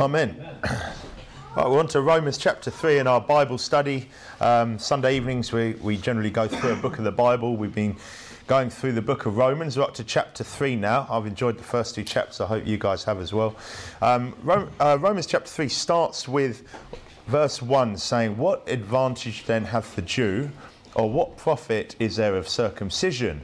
Amen. Right, we're on to Romans chapter 3 in our Bible study. Um, Sunday evenings, we, we generally go through a book of the Bible. We've been going through the book of Romans. We're up to chapter 3 now. I've enjoyed the first two chapters. I hope you guys have as well. Um, uh, Romans chapter 3 starts with verse 1 saying, What advantage then hath the Jew, or what profit is there of circumcision?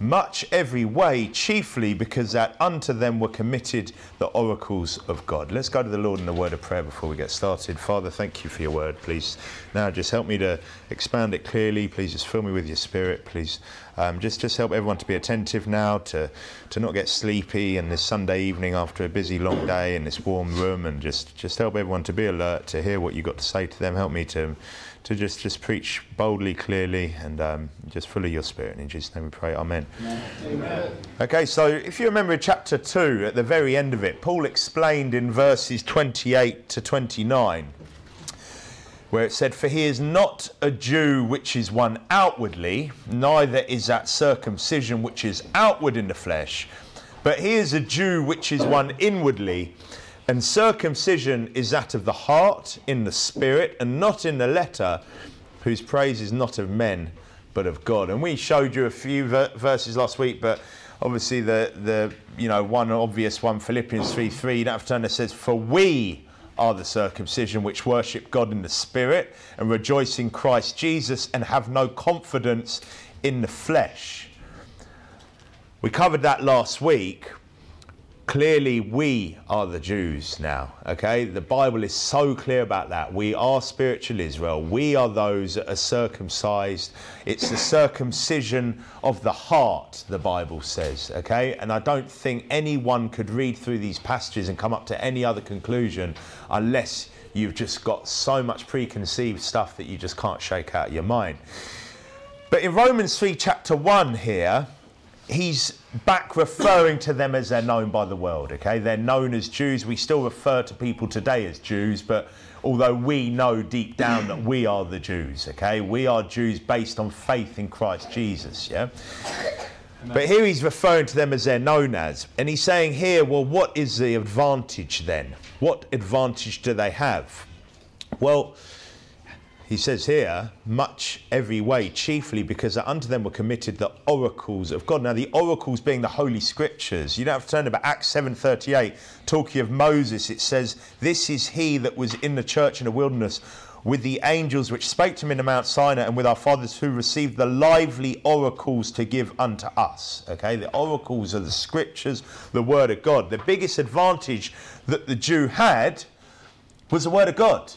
Much every way, chiefly because that unto them were committed the oracles of God. Let's go to the Lord in the word of prayer before we get started. Father, thank you for your word. Please now just help me to expand it clearly. Please just fill me with your spirit. Please um, just, just help everyone to be attentive now, to, to not get sleepy and this Sunday evening after a busy long day in this warm room, and just, just help everyone to be alert, to hear what you've got to say to them. Help me to to just, just preach boldly, clearly, and um, just full of your spirit. In Jesus' name we pray. Amen. Amen. Okay, so if you remember chapter 2, at the very end of it, Paul explained in verses 28 to 29, where it said, For he is not a Jew which is one outwardly, neither is that circumcision which is outward in the flesh, but he is a Jew which is one inwardly and circumcision is that of the heart, in the spirit, and not in the letter, whose praise is not of men, but of God. And we showed you a few ver- verses last week, but obviously the, the you know one obvious one, Philippians 3 3, you turn, says, For we are the circumcision which worship God in the spirit and rejoice in Christ Jesus and have no confidence in the flesh. We covered that last week, clearly we are the Jews now. Okay, the Bible is so clear about that. We are spiritual Israel. We are those that are circumcised. It's the circumcision of the heart, the Bible says. Okay, and I don't think anyone could read through these passages and come up to any other conclusion unless you've just got so much preconceived stuff that you just can't shake out of your mind. But in Romans 3, chapter 1 here, he's back referring to them as they're known by the world, okay? They're known as Jews. We still refer to people today as Jews, but although we know deep down that we are the Jews, okay? We are Jews based on faith in Christ Jesus, yeah? But here he's referring to them as they're known as. And he's saying here, well, what is the advantage then? What advantage do they have? Well, he says here, much every way, chiefly because unto them were committed the oracles of God. Now, the oracles being the Holy Scriptures. You don't have to turn about Acts 7.38, talking of Moses, it says, This is he that was in the church in the wilderness with the angels which spake to him in the Mount Sinai and with our fathers who received the lively oracles to give unto us. Okay, the oracles are the scriptures, the word of God. The biggest advantage that the Jew had was the word of God.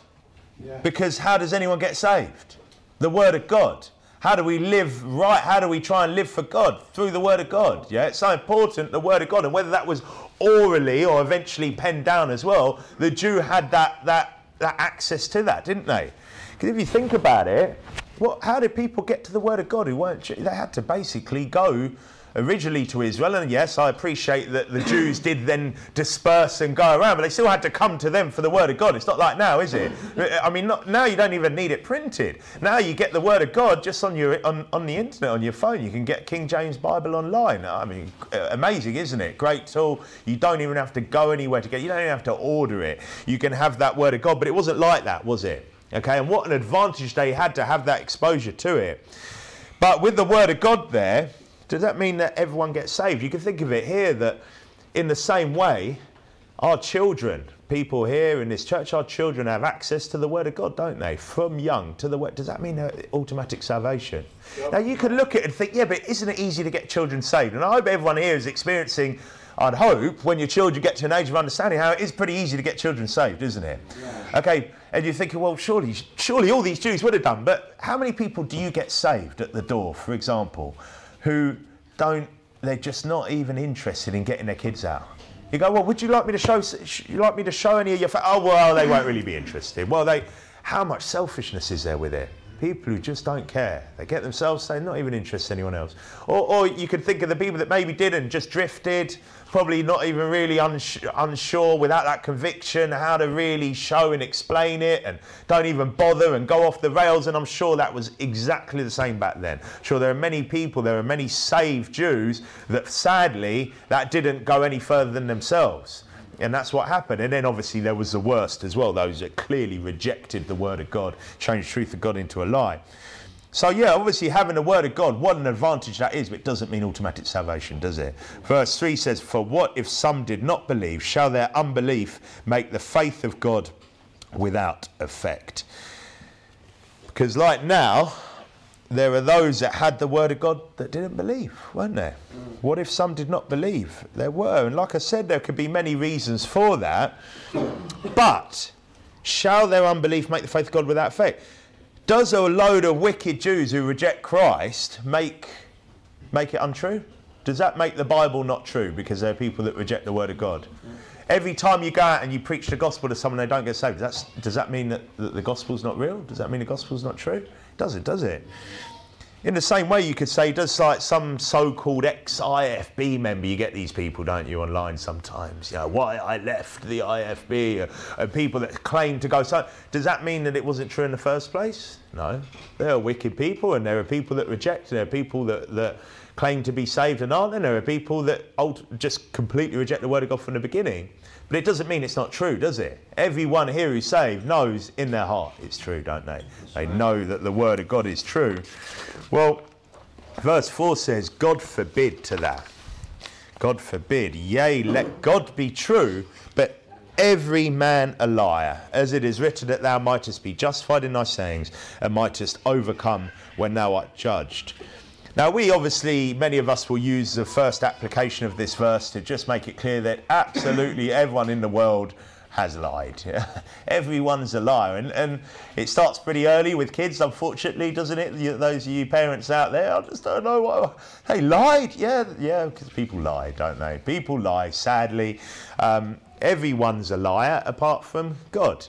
Because how does anyone get saved? The Word of God. How do we live right? How do we try and live for God? Through the Word of God. Yeah, it's so important, the Word of God. And whether that was orally or eventually penned down as well, the Jew had that, that, that access to that, didn't they? Because if you think about it, what, how did people get to the Word of God who weren't? They had to basically go originally to Israel. And yes, I appreciate that the Jews did then disperse and go around, but they still had to come to them for the word of God. It's not like now, is it? I mean, not, now you don't even need it printed. Now you get the word of God just on your on, on the internet, on your phone. You can get King James Bible online. I mean, uh, amazing, isn't it? Great tool. You don't even have to go anywhere to get. You don't even have to order it. You can have that word of God. But it wasn't like that, was it? Okay, and what an advantage they had to have that exposure to it. But with the word of God there, does that mean that everyone gets saved? You can think of it here that in the same way, our children, people here in this church, our children have access to the Word of God, don't they? From young to the Word. Does that mean automatic salvation? Yep. Now you can look at it and think, yeah, but isn't it easy to get children saved? And I hope everyone here is experiencing, I'd hope, when your children get to an age of understanding, how it is pretty easy to get children saved, isn't it? Yeah. Okay, and you're thinking, well, surely, surely all these Jews would have done, but how many people do you get saved at the door, for example? Who don't, they're just not even interested in getting their kids out. You go, well, would you like me to show, you like me to show any of your, fa-? oh, well, they won't really be interested. Well, they, how much selfishness is there with it? People who just don't care. They get themselves, they're not even interested in anyone else. Or, or you could think of the people that maybe didn't, just drifted, probably not even really uns- unsure without that conviction how to really show and explain it and don't even bother and go off the rails. And I'm sure that was exactly the same back then. Sure, there are many people, there are many saved Jews that sadly that didn't go any further than themselves. And that's what happened. And then obviously there was the worst as well, those that clearly rejected the word of God, changed the truth of God into a lie. So yeah, obviously having the word of God, what an advantage that is, but it doesn't mean automatic salvation, does it? Verse 3 says, For what if some did not believe? Shall their unbelief make the faith of God without effect? Because like now, there are those that had the word of God that didn't believe, weren't there? Mm. What if some did not believe? There were. And like I said, there could be many reasons for that. But shall their unbelief make the faith of God without effect? Does a load of wicked Jews who reject Christ make, make it untrue? Does that make the Bible not true because there are people that reject the word of God? Every time you go out and you preach the gospel to someone they don't get saved, does that mean that, that the gospel's not real? Does that mean the gospel's not true? Does it, does it? In the same way, you could say, does like some so-called ex-IFB member, you get these people, don't you, online sometimes, you know, why I left the IFB, and people that claim to go, so does that mean that it wasn't true in the first place? No. There are wicked people, and there are people that reject, and there are people that, that claim to be saved and aren't, and there are people that just completely reject the word of God from the beginning. But it doesn't mean it's not true, does it? Everyone here who's saved knows in their heart it's true, don't they? They know that the word of God is true. Well, verse 4 says, God forbid to that. God forbid. Yea, let God be true, but every man a liar, as it is written that thou mightest be justified in thy sayings and mightest overcome when thou art judged. Now, we obviously, many of us will use the first application of this verse to just make it clear that absolutely everyone in the world has lied. Everyone's a liar. And, and it starts pretty early with kids, unfortunately, doesn't it? Those of you parents out there, I just don't know what. They lied. Yeah, yeah, because people lie, don't they? People lie, sadly. Um, everyone's a liar apart from God.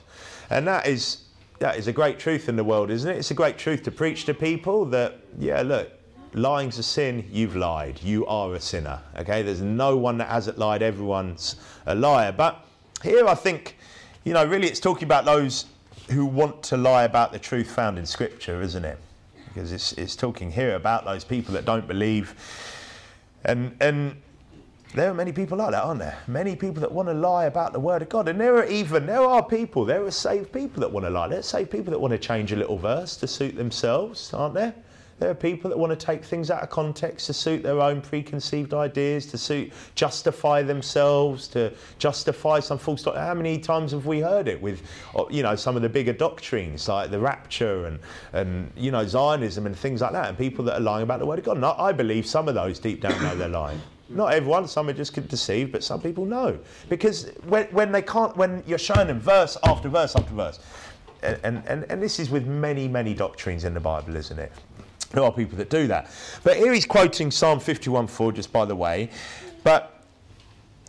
And that is. That is a great truth in the world, isn't it? It's a great truth to preach to people that, yeah, look, lying's a sin, you've lied. You are a sinner. Okay, there's no one that hasn't lied, everyone's a liar. But here I think, you know, really it's talking about those who want to lie about the truth found in Scripture, isn't it? Because it's, it's talking here about those people that don't believe. And, and there are many people like that, aren't there? Many people that want to lie about the Word of God. And there are even, there are people, there are saved people that want to lie. There's saved people that want to change a little verse to suit themselves, aren't there? There are people that want to take things out of context to suit their own preconceived ideas, to suit justify themselves, to justify some false doctrine. How many times have we heard it with, uh, you know, some of the bigger doctrines like the rapture and, and you know, Zionism and things like that, and people that are lying about the Word of God? And I believe some of those deep down know they're lying. Not everyone, some are just deceived, but some people know. Because when, when they can't, when you're showing them verse after verse after verse, and, and, and this is with many, many doctrines in the Bible, isn't it? There are people that do that. But here he's quoting Psalm 51:4, just by the way. But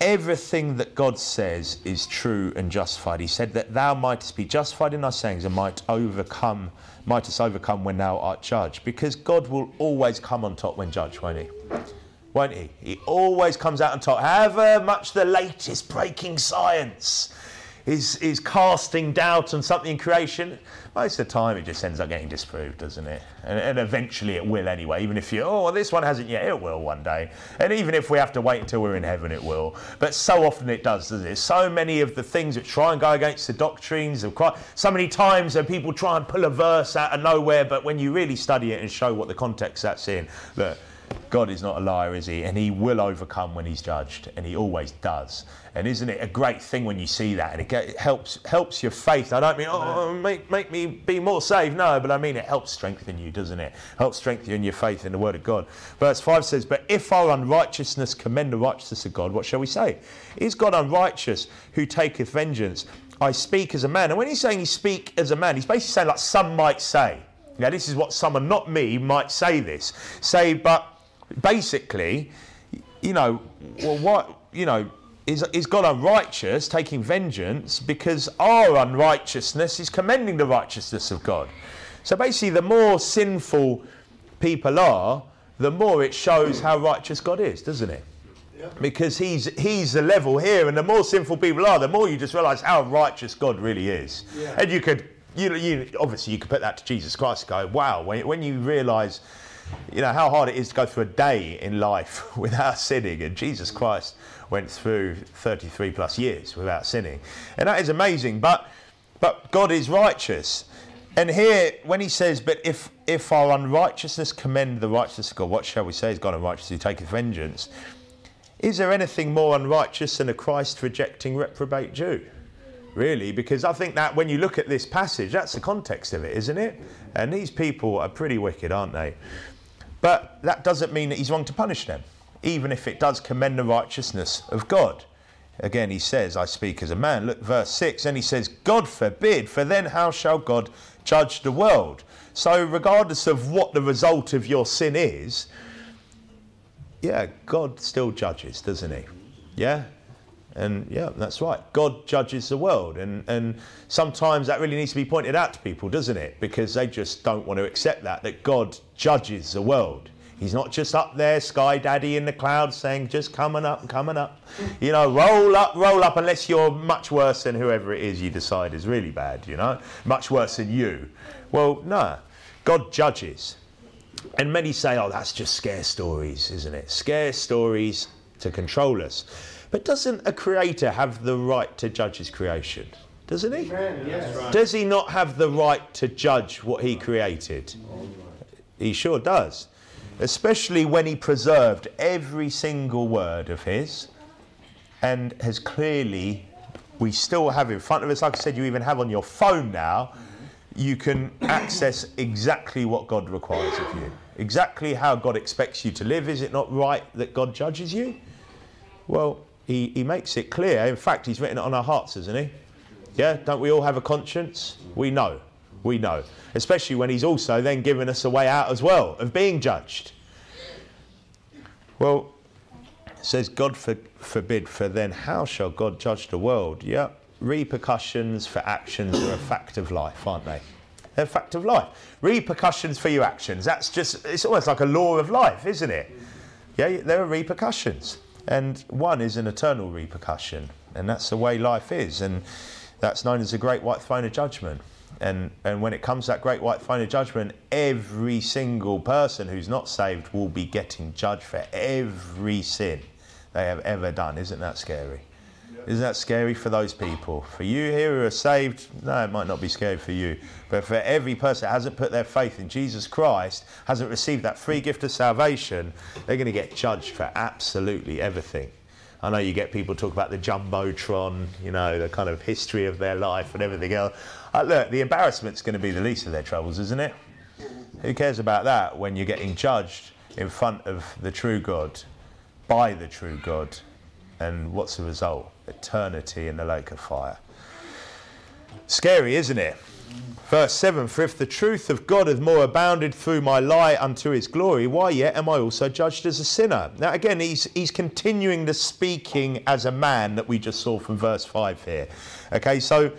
everything that God says is true and justified. He said that thou mightest be justified in thy sayings and might overcome, mightest overcome when thou art judged. Because God will always come on top when judged, won't he? Won't he? He always comes out on top. However much the latest breaking science is, is casting doubt on something in creation, most of the time it just ends up getting disproved, doesn't it? And, and, eventually it will anyway, even if you, oh, well, this one hasn't yet, it will one day. And even if we have to wait until we're in heaven, it will. But so often it does, doesn't it? So many of the things that try and go against the doctrines of Christ, so many times that people try and pull a verse out of nowhere, but when you really study it and show what the context that's in, look, God is not a liar, is he? And he will overcome when he's judged, and he always does. And isn't it a great thing when you see that? And it, it helps helps your faith. I don't mean, oh, make, make me be more saved. No, but I mean, it helps strengthen you, doesn't it? Helps strengthen your faith in the Word of God. Verse 5 says, But if our unrighteousness commend the righteousness of God, what shall we say? Is God unrighteous who taketh vengeance? I speak as a man. And when he's saying he speak as a man, he's basically saying, like some might say. Now, this is what someone, not me, might say this. Say, but basically, you know, well, what, you know, is, is God unrighteous, taking vengeance, because our unrighteousness is commending the righteousness of God. So basically, the more sinful people are, the more it shows how righteous God is, doesn't it? Because he's he's the level here, and the more sinful people are, the more you just realise how righteous God really is. Yeah. And you could, you know, you obviously you could put that to Jesus Christ. And go, wow! When, when you realise you know how hard it is to go through a day in life without sinning and jesus christ went through 33 plus years without sinning. And that is amazing. But, but God is righteous. And here, when he says, But if, if our unrighteousness commend the righteousness of God, what shall we say is God unrighteous who taketh vengeance? Is there anything more unrighteous than a Christ rejecting reprobate Jew? Really, because I think that when you look at this passage, that's the context of it, isn't it? And these people are pretty wicked, aren't they? But that doesn't mean that he's wrong to punish them, even if it does commend the righteousness of God. Again, he says, I speak as a man. Look, verse 6, and he says, God forbid, for then how shall God judge the world? So, regardless of what the result of your sin is, yeah, God still judges, doesn't he? Yeah? And yeah, that's right. God judges the world. And, and sometimes that really needs to be pointed out to people, doesn't it? Because they just don't want to accept that, that God judges the world. He's not just up there, Sky Daddy in the clouds, saying, just coming up, coming up. You know, roll up, roll up, unless you're much worse than whoever it is you decide is really bad, you know? Much worse than you. Well, no. God judges. And many say, oh, that's just scare stories, isn't it? Scare stories to control us. But doesn't a creator have the right to judge his creation? Doesn't he? Yes. Does he not have the right to judge what he created? He sure does. Especially when he preserved every single word of his and has clearly, we still have in front of us, like I said, you even have on your phone now, you can access exactly what God requires of you, exactly how God expects you to live. Is it not right that God judges you? Well, he, he makes it clear. In fact, he's written it on our hearts, isn't he? Yeah, don't we all have a conscience? We know. We know. Especially when he's also then given us a way out as well of being judged. Well, says, God for, forbid, for then how shall God judge the world? Yeah, repercussions for actions are a fact of life, aren't they? They're a fact of life. Repercussions for your actions. That's just, it's almost like a law of life, isn't it? Yeah, there are repercussions. And one is an eternal repercussion, and that's the way life is. And that's known as the Great White Throne of Judgment. And, and when it comes to that Great White final Judgment, every single person who's not saved will be getting judged for every sin they have ever done. Isn't that scary? Isn't that scary for those people? For you here who are saved, no, it might not be scary for you. But for every person that hasn't put their faith in Jesus Christ, hasn't received that free gift of salvation, they're going to get judged for absolutely everything. I know you get people talk about the jumbotron, you know, the kind of history of their life and everything else. Uh, look, the embarrassment's going to be the least of their troubles, isn't it? Who cares about that when you're getting judged in front of the true God, by the true God, and what's the result? eternity in the lake of fire. Scary, isn't it? Verse 7 For if the truth of God hath more abounded through my lie unto his glory, why yet am I also judged as a sinner? Now, again, he's, he's continuing the speaking as a man that we just saw from verse 5 here. Okay, so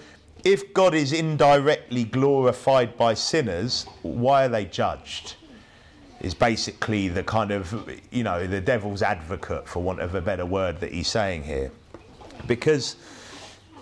if God is indirectly glorified by sinners, why are they judged? Is basically the kind of, you know, the devil's advocate, for want of a better word, that he's saying here. Because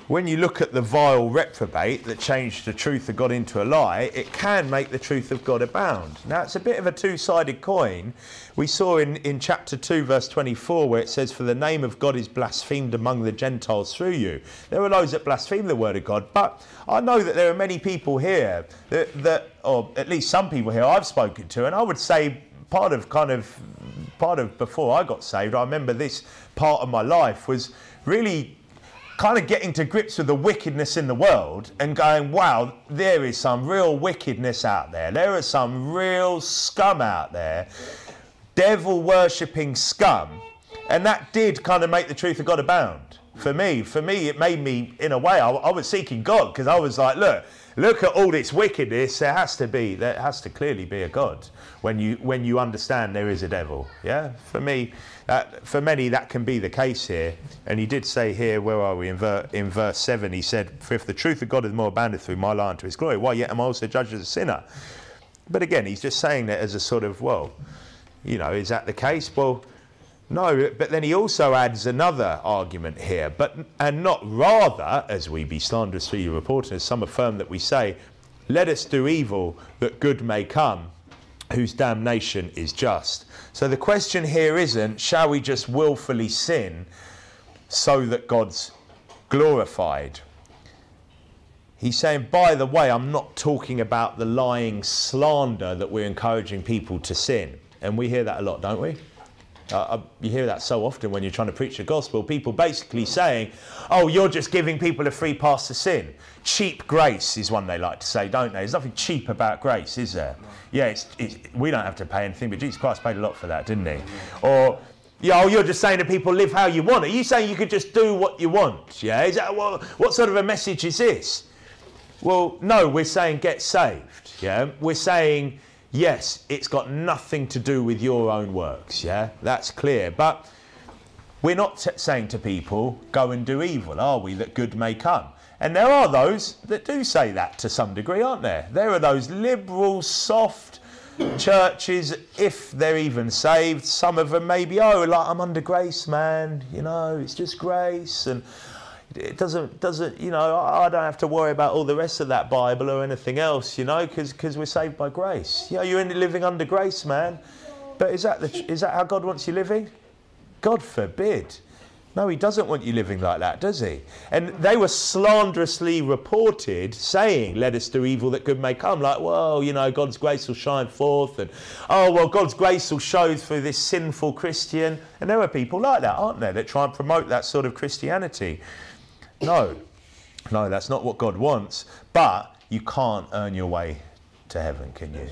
when you look at the vile reprobate that changed the truth of God into a lie, it can make the truth of God abound. Now, it's a bit of a two sided coin. We saw in, in chapter 2, verse 24, where it says, For the name of God is blasphemed among the Gentiles through you. There are those that blaspheme the word of God, but I know that there are many people here that, that or at least some people here I've spoken to, and I would say part of kind of part of before I got saved, I remember this part of my life was really kind of getting to grips with the wickedness in the world and going, wow, there is some real wickedness out there. There is some real scum out there, devil worshipping scum. And that did kind of make the truth of God abound. For me, for me, it made me, in a way, I, I was seeking God because I was like, look, look at all this wickedness. There has to be, there has to clearly be a God when you when you understand there is a devil. Yeah, for me, for many, that can be the case here. And he did say here, where are we? In, ver- in verse 7, he said, For if the truth of God is more abounded through my lie unto his glory, why yet am I also judged as a sinner? But again, he's just saying that as a sort of, well, you know, is that the case? Well, no, but then he also adds another argument here, but and not rather, as we be slanderous for you reporters, some affirm that we say, let us do evil that good may come, whose damnation is just. So the question here isn't, shall we just willfully sin so that God's glorified. He's saying, by the way, I'm not talking about the lying slander that we're encouraging people to sin. And we hear that a lot, don't we? Uh, uh, you hear that so often when you're trying to preach the gospel. People basically saying, oh, you're just giving people a free pass to sin. Cheap grace is one they like to say, don't they? There's nothing cheap about grace, is there? No. Yeah, it's, it's, we don't have to pay anything, but Jesus Christ paid a lot for that, didn't he? Or, yeah, oh, you're just saying to people, live how you want. Are you saying you could just do what you want? Yeah, is that what, what sort of a message is this? Well, no, we're saying get saved. Yeah, we're saying yes, it's got nothing to do with your own works. Yeah, that's clear. But we're not saying to people, go and do evil, are we, that good may come? And there are those that do say that to some degree, aren't there? There are those liberal, soft churches, if they're even saved, some of them maybe, oh, like I'm under grace, man, you know, it's just grace. And it doesn't doesn't you know I don't have to worry about all the rest of that Bible or anything else you know because because we're saved by grace. You know you're living under grace man. But is that the, is that how God wants you living? God forbid. No he doesn't want you living like that does he? And they were slanderously reported saying let us do evil that good may come. Like well you know God's grace will shine forth and oh well God's grace will show through this sinful Christian. And there are people like that aren't there that try and promote that sort of Christianity no, no, that's not what God wants. But you can't earn your way to heaven, can you?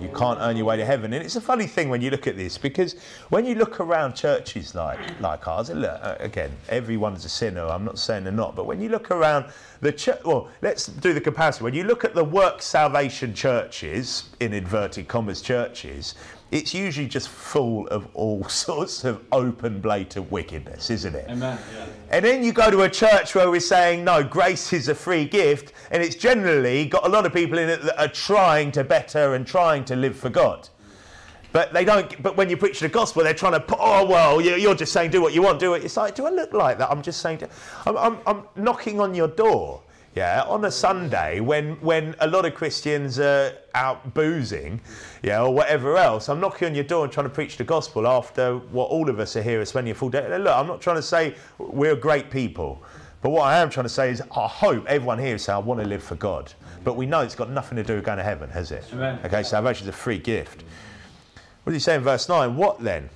You can't earn your way to heaven. And it's a funny thing when you look at this because when you look around churches like, like ours, and look, uh, again, everyone's a sinner, I'm not saying they're not, but when you look around the church, well, let's do the comparison. When you look at the work salvation churches, in inverted commas churches, it's usually just full of all sorts of open, blatant wickedness, isn't it? Amen. Yeah. And then you go to a church where we're saying, no, grace is a free gift, and it's generally got a lot of people in it that are trying to better and trying to live for God. But they don't. But when you preach the gospel, they're trying to put. Oh well, you're just saying do what you want, do it. It's like, do I look like that? I'm just saying. To, I'm, I'm, I'm knocking on your door yeah, on a Sunday when when a lot of Christians are out boozing, yeah, or whatever else, I'm knocking on your door and trying to preach the gospel after what all of us are here are spending a full day. Look, I'm not trying to say we're great people, but what I am trying to say is I hope everyone here is saying I want to live for God. But we know it's got nothing to do with going to heaven, has it? Amen. Okay, salvation is a free gift. What does he say in verse 9? What then?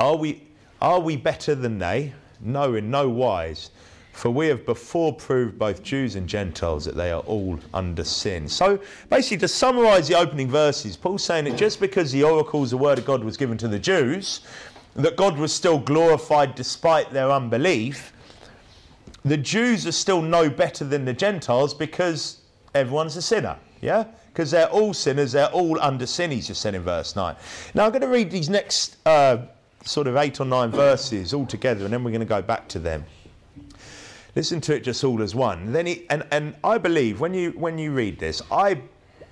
Are we are we better than they? No, in no wise. For we have before proved both Jews and Gentiles that they are all under sin. So basically, to summarize the opening verses, Paul's saying that just because the oracles, the word of God was given to the Jews, that God was still glorified despite their unbelief, the Jews are still no better than the Gentiles because everyone's a sinner. Yeah? Because they're all sinners, they're all under sin, he's just said in verse 9. Now I'm going to read these next uh, sort of eight or nine verses all together and then we're going to go back to them listen to it just all as one. Then he, and, and I believe when you when you read this, I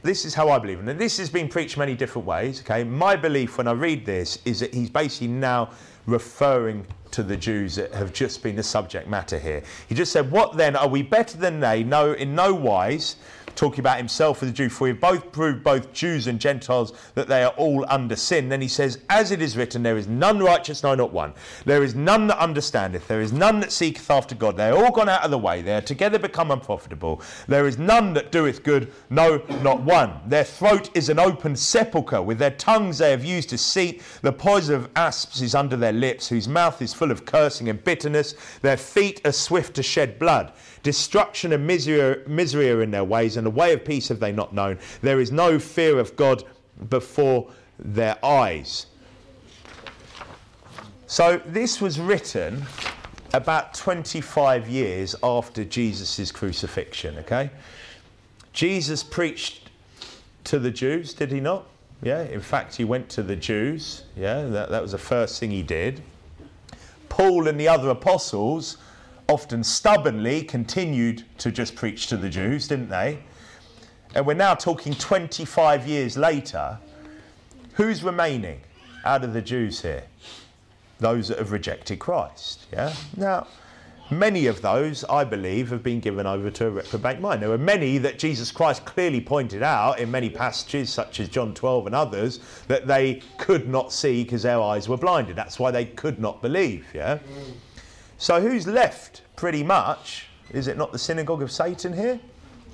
this is how I believe, and this has been preached many different ways. Okay, my belief when I read this is that he's basically now referring to the Jews that have just been the subject matter here. He just said, "What then? Are we better than they? No, in no wise." Talking about himself as a Jew, for have both proved, both Jews and Gentiles, that they are all under sin. Then he says, As it is written, there is none righteous, no, not one. There is none that understandeth. There is none that seeketh after God. They are all gone out of the way. They are together become unprofitable. There is none that doeth good, no, not one. Their throat is an open sepulchre. With their tongues they have used deceit. The poison of asps is under their lips, whose mouth is full of cursing and bitterness. Their feet are swift to shed blood. Destruction and misery, misery are in their ways, and the way of peace have they not known. There is no fear of God before their eyes. So this was written about 25 years after Jesus' crucifixion, okay? Jesus preached to the Jews, did he not? Yeah, in fact, he went to the Jews. Yeah, that, that was the first thing he did. Paul and the other apostles often stubbornly continued to just preach to the Jews, didn't they? And we're now talking 25 years later. Who's remaining out of the Jews here? Those that have rejected Christ. Yeah? Now, many of those, I believe, have been given over to a reprobate mind. There are many that Jesus Christ clearly pointed out in many passages, such as John 12 and others, that they could not see because their eyes were blinded. That's why they could not believe. Yeah? So who's left? Pretty much. Is it not the synagogue of Satan here?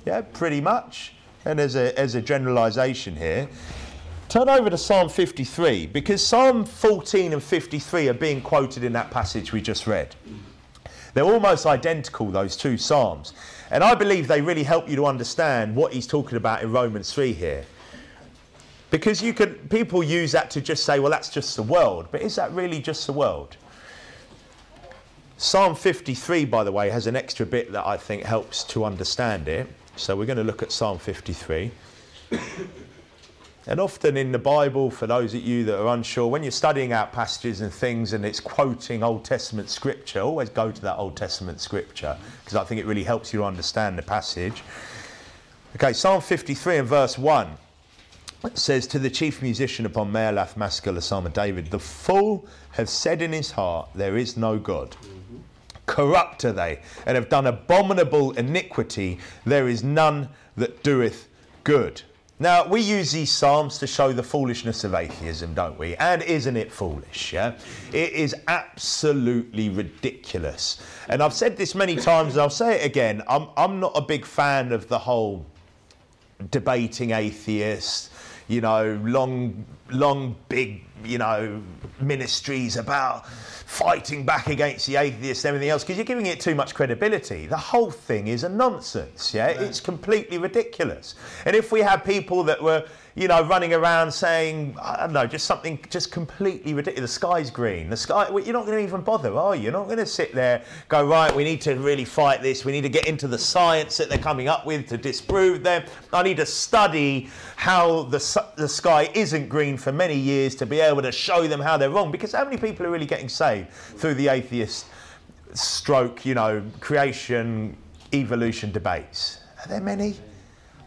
Yeah, pretty much. And as a, as a generalization here, turn over to Psalm 53 because Psalm 14 and 53 are being quoted in that passage we just read. They're almost identical, those two Psalms. And I believe they really help you to understand what he's talking about in Romans 3 here. Because you could, people use that to just say, well, that's just the world. But is that really just the world? Psalm 53, by the way, has an extra bit that I think helps to understand it. So we're going to look at Psalm 53. and often in the Bible, for those of you that are unsure, when you're studying out passages and things and it's quoting Old Testament scripture, always go to that Old Testament scripture because I think it really helps you understand the passage. Okay, Psalm 53 and verse 1 says to the chief musician upon Mahalath, Maschil, the Psalm of David, the fool has said in his heart, There is no God corrupt are they, and have done abominable iniquity. There is none that doeth good. Now, we use these Psalms to show the foolishness of atheism, don't we? And isn't it foolish? Yeah? It is absolutely ridiculous. And I've said this many times, and I'll say it again. I'm, I'm not a big fan of the whole debating atheists, you know, long, long, big, you know, ministries about fighting back against the atheists and everything else because you're giving it too much credibility. The whole thing is a nonsense. Yeah, it's completely ridiculous. And if we had people that were you know, running around saying, I don't know, just something just completely ridiculous. The sky's green. The sky, well, you're not going to even bother, are you? You're not going to sit there, go, right, we need to really fight this. We need to get into the science that they're coming up with to disprove them. I need to study how the, the sky isn't green for many years to be able to show them how they're wrong. Because how many people are really getting saved through the atheist stroke, you know, creation, evolution debates? Are there many?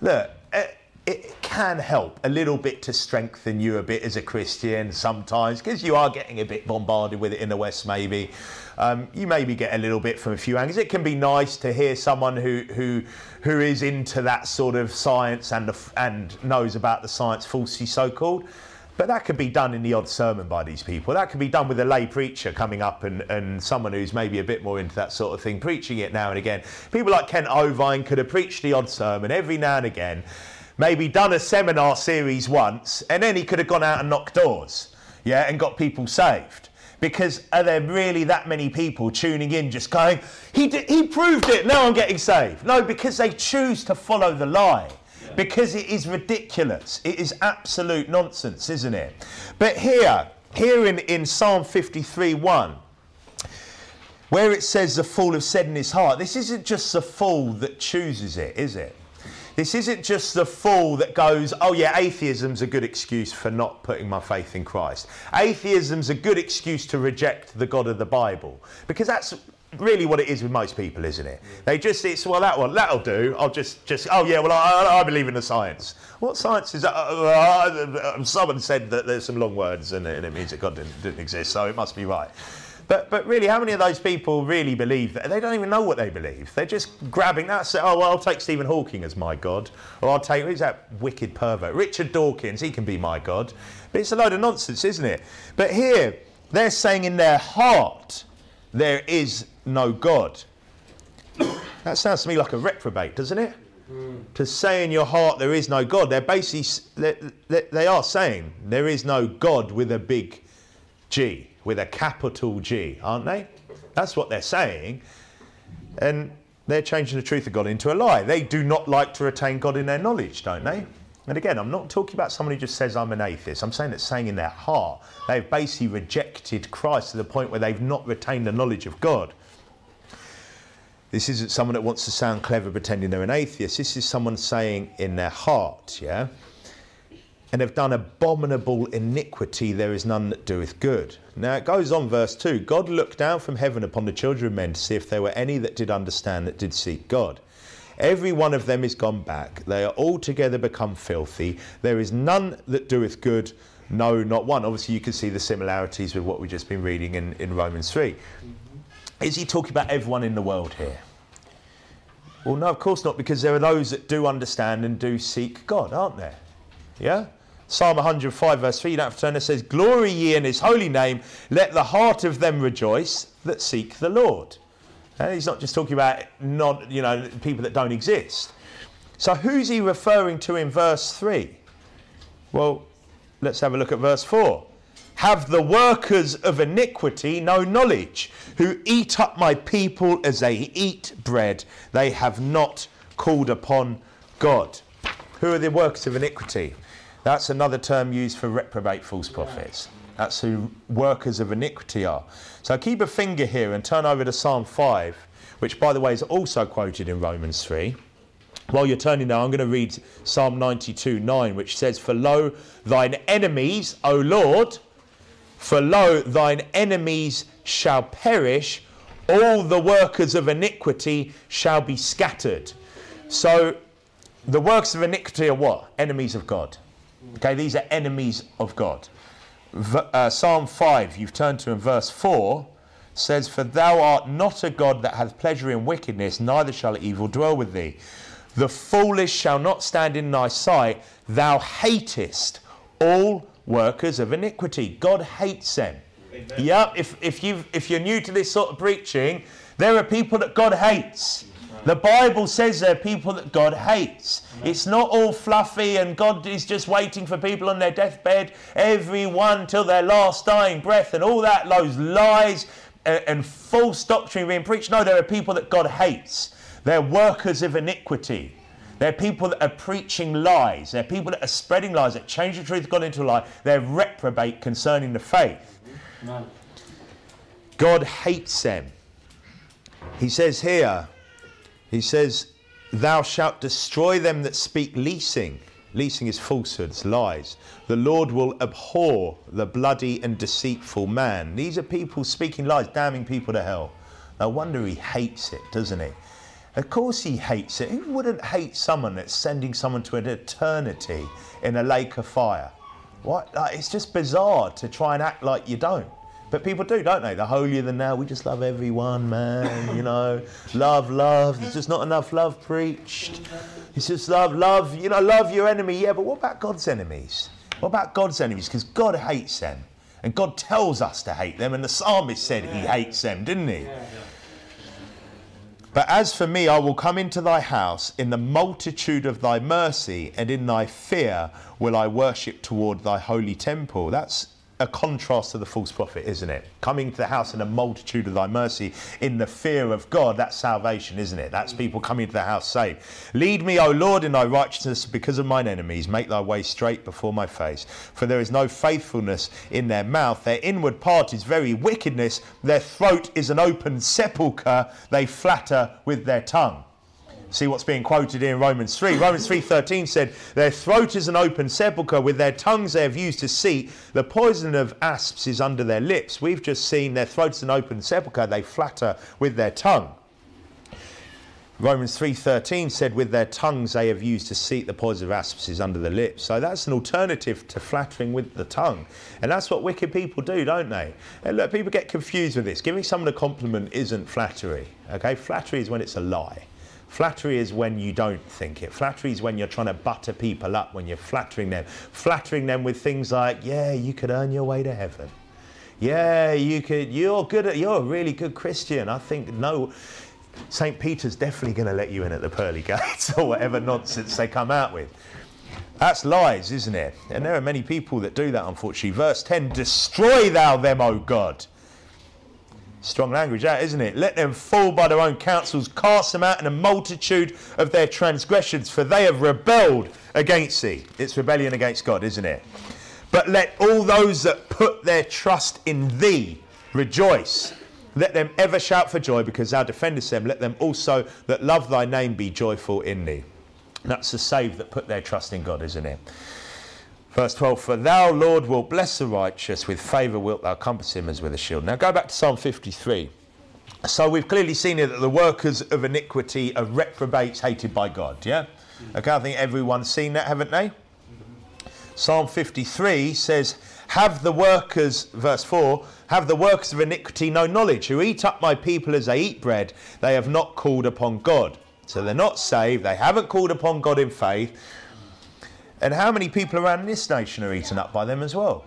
Look, uh, it can help a little bit to strengthen you a bit as a Christian sometimes because you are getting a bit bombarded with it in the West, maybe. Um, you maybe get a little bit from a few angles. It can be nice to hear someone who who who is into that sort of science and and knows about the science falsely so called. But that could be done in the odd sermon by these people. That could be done with a lay preacher coming up and, and someone who's maybe a bit more into that sort of thing, preaching it now and again. People like Kent Hovind could have preached the odd sermon every now and again maybe done a seminar series once, and then he could have gone out and knocked doors, yeah, and got people saved. Because are there really that many people tuning in just going, he, did, he proved it, now I'm getting saved? No, because they choose to follow the lie. Because it is ridiculous. It is absolute nonsense, isn't it? But here, here in, in Psalm 53 1, where it says the fool has said in his heart, this isn't just the fool that chooses it, is it? This isn't just the fool that goes, oh yeah, atheism's a good excuse for not putting my faith in Christ. Atheism's a good excuse to reject the God of the Bible. Because that's really what it is with most people, isn't it? They just, it's, well, that one, that'll do. I'll just, just oh yeah, well, I, I believe in the science. What science is that? Uh, uh, someone said that there's some long words and it, and it means that God didn't, didn't exist, so it must be right. But, but really, how many of those people really believe that? They don't even know what they believe. They're just grabbing that. Say, oh, well, I'll take Stephen Hawking as my God. Or I'll take, who's that wicked pervert? Richard Dawkins, he can be my God. But it's a load of nonsense, isn't it? But here, they're saying in their heart, there is no God. that sounds to me like a reprobate, doesn't it? Mm. To say in your heart there is no God. They're basically, they, they are saying there is no God with a big G with a capital G, aren't they? That's what they're saying. And they're changing the truth of God into a lie. They do not like to retain God in their knowledge, don't they? And again, I'm not talking about someone who just says I'm an atheist. I'm saying that saying in their heart, they've basically rejected Christ to the point where they've not retained the knowledge of God. This isn't someone that wants to sound clever pretending they're an atheist. This is someone saying in their heart, yeah? And have done abominable iniquity, there is none that doeth good. Now it goes on, verse 2 God looked down from heaven upon the children of men to see if there were any that did understand, that did seek God. Every one of them is gone back. They are altogether become filthy. There is none that doeth good, no, not one. Obviously, you can see the similarities with what we've just been reading in, in Romans 3. Mm-hmm. Is he talking about everyone in the world here? Well, no, of course not, because there are those that do understand and do seek God, aren't there? Yeah? Psalm 105, verse 3, you don't have to turn, it says, Glory ye in his holy name, let the heart of them rejoice. that seek the Lord. And he's not just talking about not, you know, people that don't exist. So who's he referring to in verse 3? Well, let's have a look at verse 4. Have the workers of iniquity no knowledge, who eat up my people as they eat bread? They have not called upon God. Who are the workers of iniquity? That's another term used for reprobate false prophets. That's who workers of iniquity are. So keep a finger here and turn over to Psalm 5, which, by the way, is also quoted in Romans 3. While you're turning now, I'm going to read Psalm 92 9, which says, For lo, thine enemies, O Lord, for lo, thine enemies shall perish, all the workers of iniquity shall be scattered. So the works of iniquity are what? Enemies of God. Okay, these are enemies of God. V- uh, Psalm 5, you've turned to in verse 4, says, For thou art not a God that hath pleasure in wickedness, neither shall evil dwell with thee. The foolish shall not stand in thy sight. Thou hatest all workers of iniquity. God hates them. Amen. Yeah, if, if, you if you're new to this sort of preaching, there are people that God hates. The Bible says there are people that God hates. It's not all fluffy and God is just waiting for people on their deathbed, everyone till their last dying breath, and all that, those lies and, and false doctrine being preached. No, there are people that God hates. They're workers of iniquity. They're people that are preaching lies. They're people that are spreading lies, that change the truth of God into a lie. They're reprobate concerning the faith. God hates them. He says here, he says, Thou shalt destroy them that speak leasing. Leasing is falsehoods, lies. The Lord will abhor the bloody and deceitful man. These are people speaking lies, damning people to hell. No wonder he hates it, doesn't he? Of course he hates it. Who wouldn't hate someone that's sending someone to an eternity in a lake of fire? What? It's just bizarre to try and act like you don't. But people do, don't they? The holier than now. We just love everyone, man. You know, love, love. There's just not enough love preached. It's just love, love. You know, love your enemy. Yeah, but what about God's enemies? What about God's enemies? Because God hates them, and God tells us to hate them. And the psalmist said He hates them, didn't he? But as for me, I will come into thy house in the multitude of thy mercy, and in thy fear will I worship toward thy holy temple. That's a contrast to the false prophet, isn't it? Coming to the house in a multitude of thy mercy, in the fear of God, that's salvation, isn't it? That's people coming to the house saved. Lead me, O Lord, in thy righteousness because of mine enemies. Make thy way straight before my face. For there is no faithfulness in their mouth. Their inward part is very wickedness. Their throat is an open sepulchre. They flatter with their tongue see what's being quoted here in Romans 3. Romans 3:13 said, "Their throat is an open sepulchre; with their tongues they have used to see. The poison of asps is under their lips." We've just seen their throat is an open sepulchre; they flatter with their tongue. Romans 3:13 said, "With their tongues they have used to seek the poison of asps is under the lips." So that's an alternative to flattering with the tongue, and that's what wicked people do, don't they? And look, people get confused with this. Giving someone a compliment isn't flattery. Okay, flattery is when it's a lie. Flattery is when you don't think it. Flattery is when you're trying to butter people up, when you're flattering them. Flattering them with things like, yeah, you could earn your way to heaven. Yeah, you could, you're good at, you're a really good Christian. I think, no, St. Peter's definitely going to let you in at the pearly gates or whatever nonsense they come out with. That's lies, isn't it? And there are many people that do that, unfortunately. Verse 10 Destroy thou them, O God. Strong language, that isn't it? Let them fall by their own counsels, cast them out in a multitude of their transgressions, for they have rebelled against thee. It's rebellion against God, isn't it? But let all those that put their trust in thee rejoice. Let them ever shout for joy because thou defendest them. Let them also that love thy name be joyful in thee. That's the saved that put their trust in God, isn't it? Verse 12, For thou, Lord, wilt bless the righteous, with favour wilt thou compass him as with a shield. Now go back to Psalm 53. So we've clearly seen here that the workers of iniquity are reprobates hated by God, yeah? Mm-hmm. Okay, I think everyone's seen that, haven't they? Psalm 53 says, Have the workers, verse 4, have the workers of iniquity no knowledge, who eat up my people as they eat bread, they have not called upon God. So they're not saved, they haven't called upon God in faith, and how many people around this nation are eaten up by them as well?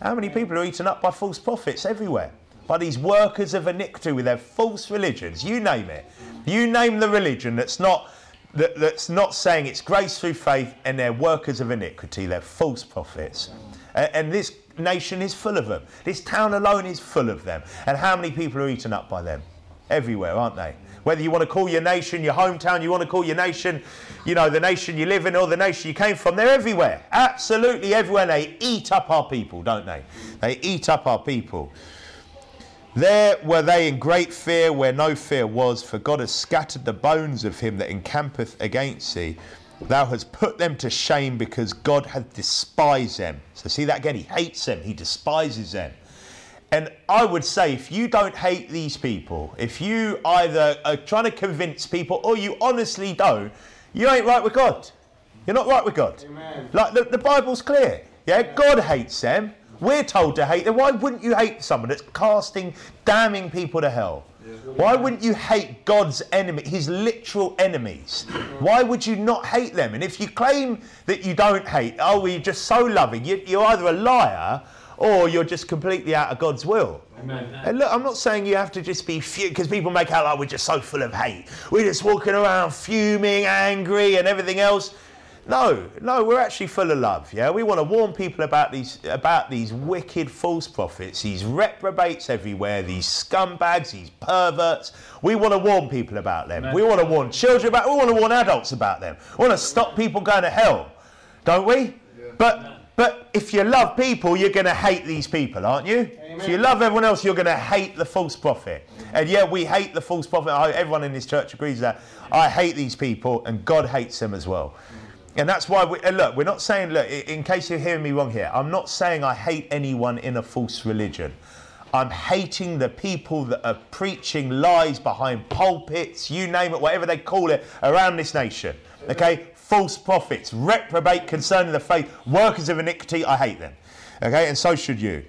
How many people are eaten up by false prophets everywhere? by these workers of iniquity with their false religions. You name it. You name the religion that's not that, that's not saying it's grace through faith and they're workers of iniquity, they're false prophets. And, and this nation is full of them. This town alone is full of them. And how many people are eaten up by them? Everywhere, aren't they? Whether you want to call your nation your hometown, you want to call your nation, you know, the nation you live in or the nation you came from, they're everywhere. Absolutely everywhere. They eat up our people, don't they? They eat up our people. There were they in great fear where no fear was, for God has scattered the bones of him that encampeth against thee. Thou hast put them to shame because God hath despised them. So see that again, he hates them, he despises them. And I would say if you don't hate these people, if you either are trying to convince people or you honestly don't, you ain't right with God. You're not right with God. Amen. Like the, the Bible's clear. Yeah, God hates them. We're told to hate them. Why wouldn't you hate someone that's casting, damning people to hell? Why wouldn't you hate God's enemy, his literal enemies? Why would you not hate them? And if you claim that you don't hate, oh, you're just so loving, you, are either a liar or you're just completely out of God's will. Amen. And look, I'm not saying you have to just be few because people make out like we're just so full of hate. We're just walking around fuming, angry, and everything else. No, no, we're actually full of love. Yeah, we want to warn people about these about these wicked false prophets, these reprobates everywhere, these scumbags, these perverts. We want to warn people about them. Amen. We want to warn children about. We want to warn adults about them. We want to stop people going to hell, don't we? Yeah. But but if you love people, you're going to hate these people, aren't you? Amen. If you love everyone else, you're going to hate the false prophet. And yeah, we hate the false prophet. Everyone in this church agrees that. I hate these people, and God hates them as well. And that's why, we, look, we're not saying, look, in case you're hearing me wrong here, I'm not saying I hate anyone in a false religion. I'm hating the people that are preaching lies behind pulpits, you name it, whatever they call it, around this nation. Okay? False prophets, reprobate concerning the faith, workers of iniquity, I hate them. Okay? And so should you.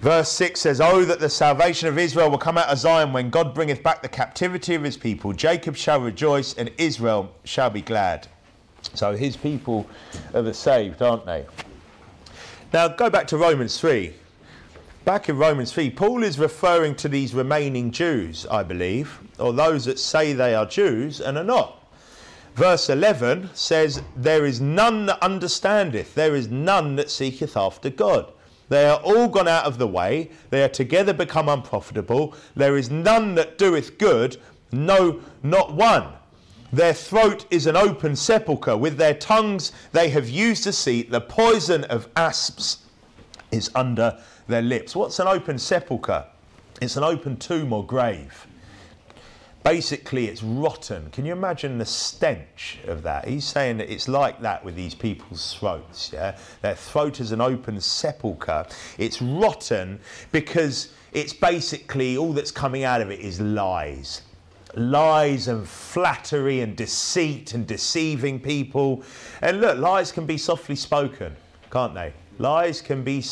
Verse 6 says, Oh, that the salvation of Israel will come out of Zion when God bringeth back the captivity of his people. Jacob shall rejoice and Israel shall be glad. So his people are the saved, aren't they? Now go back to Romans 3. Back in Romans 3, Paul is referring to these remaining Jews, I believe, or those that say they are Jews and are not. Verse 11 says, There is none that understandeth, there is none that seeketh after God. They are all gone out of the way, they are together become unprofitable, there is none that doeth good, no, not one. Their throat is an open sepulchre. With their tongues they have used to deceit. The poison of asps is under their lips. What's an open sepulchre? It's an open tomb or grave. Basically, it's rotten. Can you imagine the stench of that? He's saying that it's like that with these people's throats. Yeah, their throat is an open sepulchre. It's rotten because it's basically all that's coming out of it is lies lies and flattery and deceit and deceiving people. And look, lies can be softly spoken, can't they? Lies can be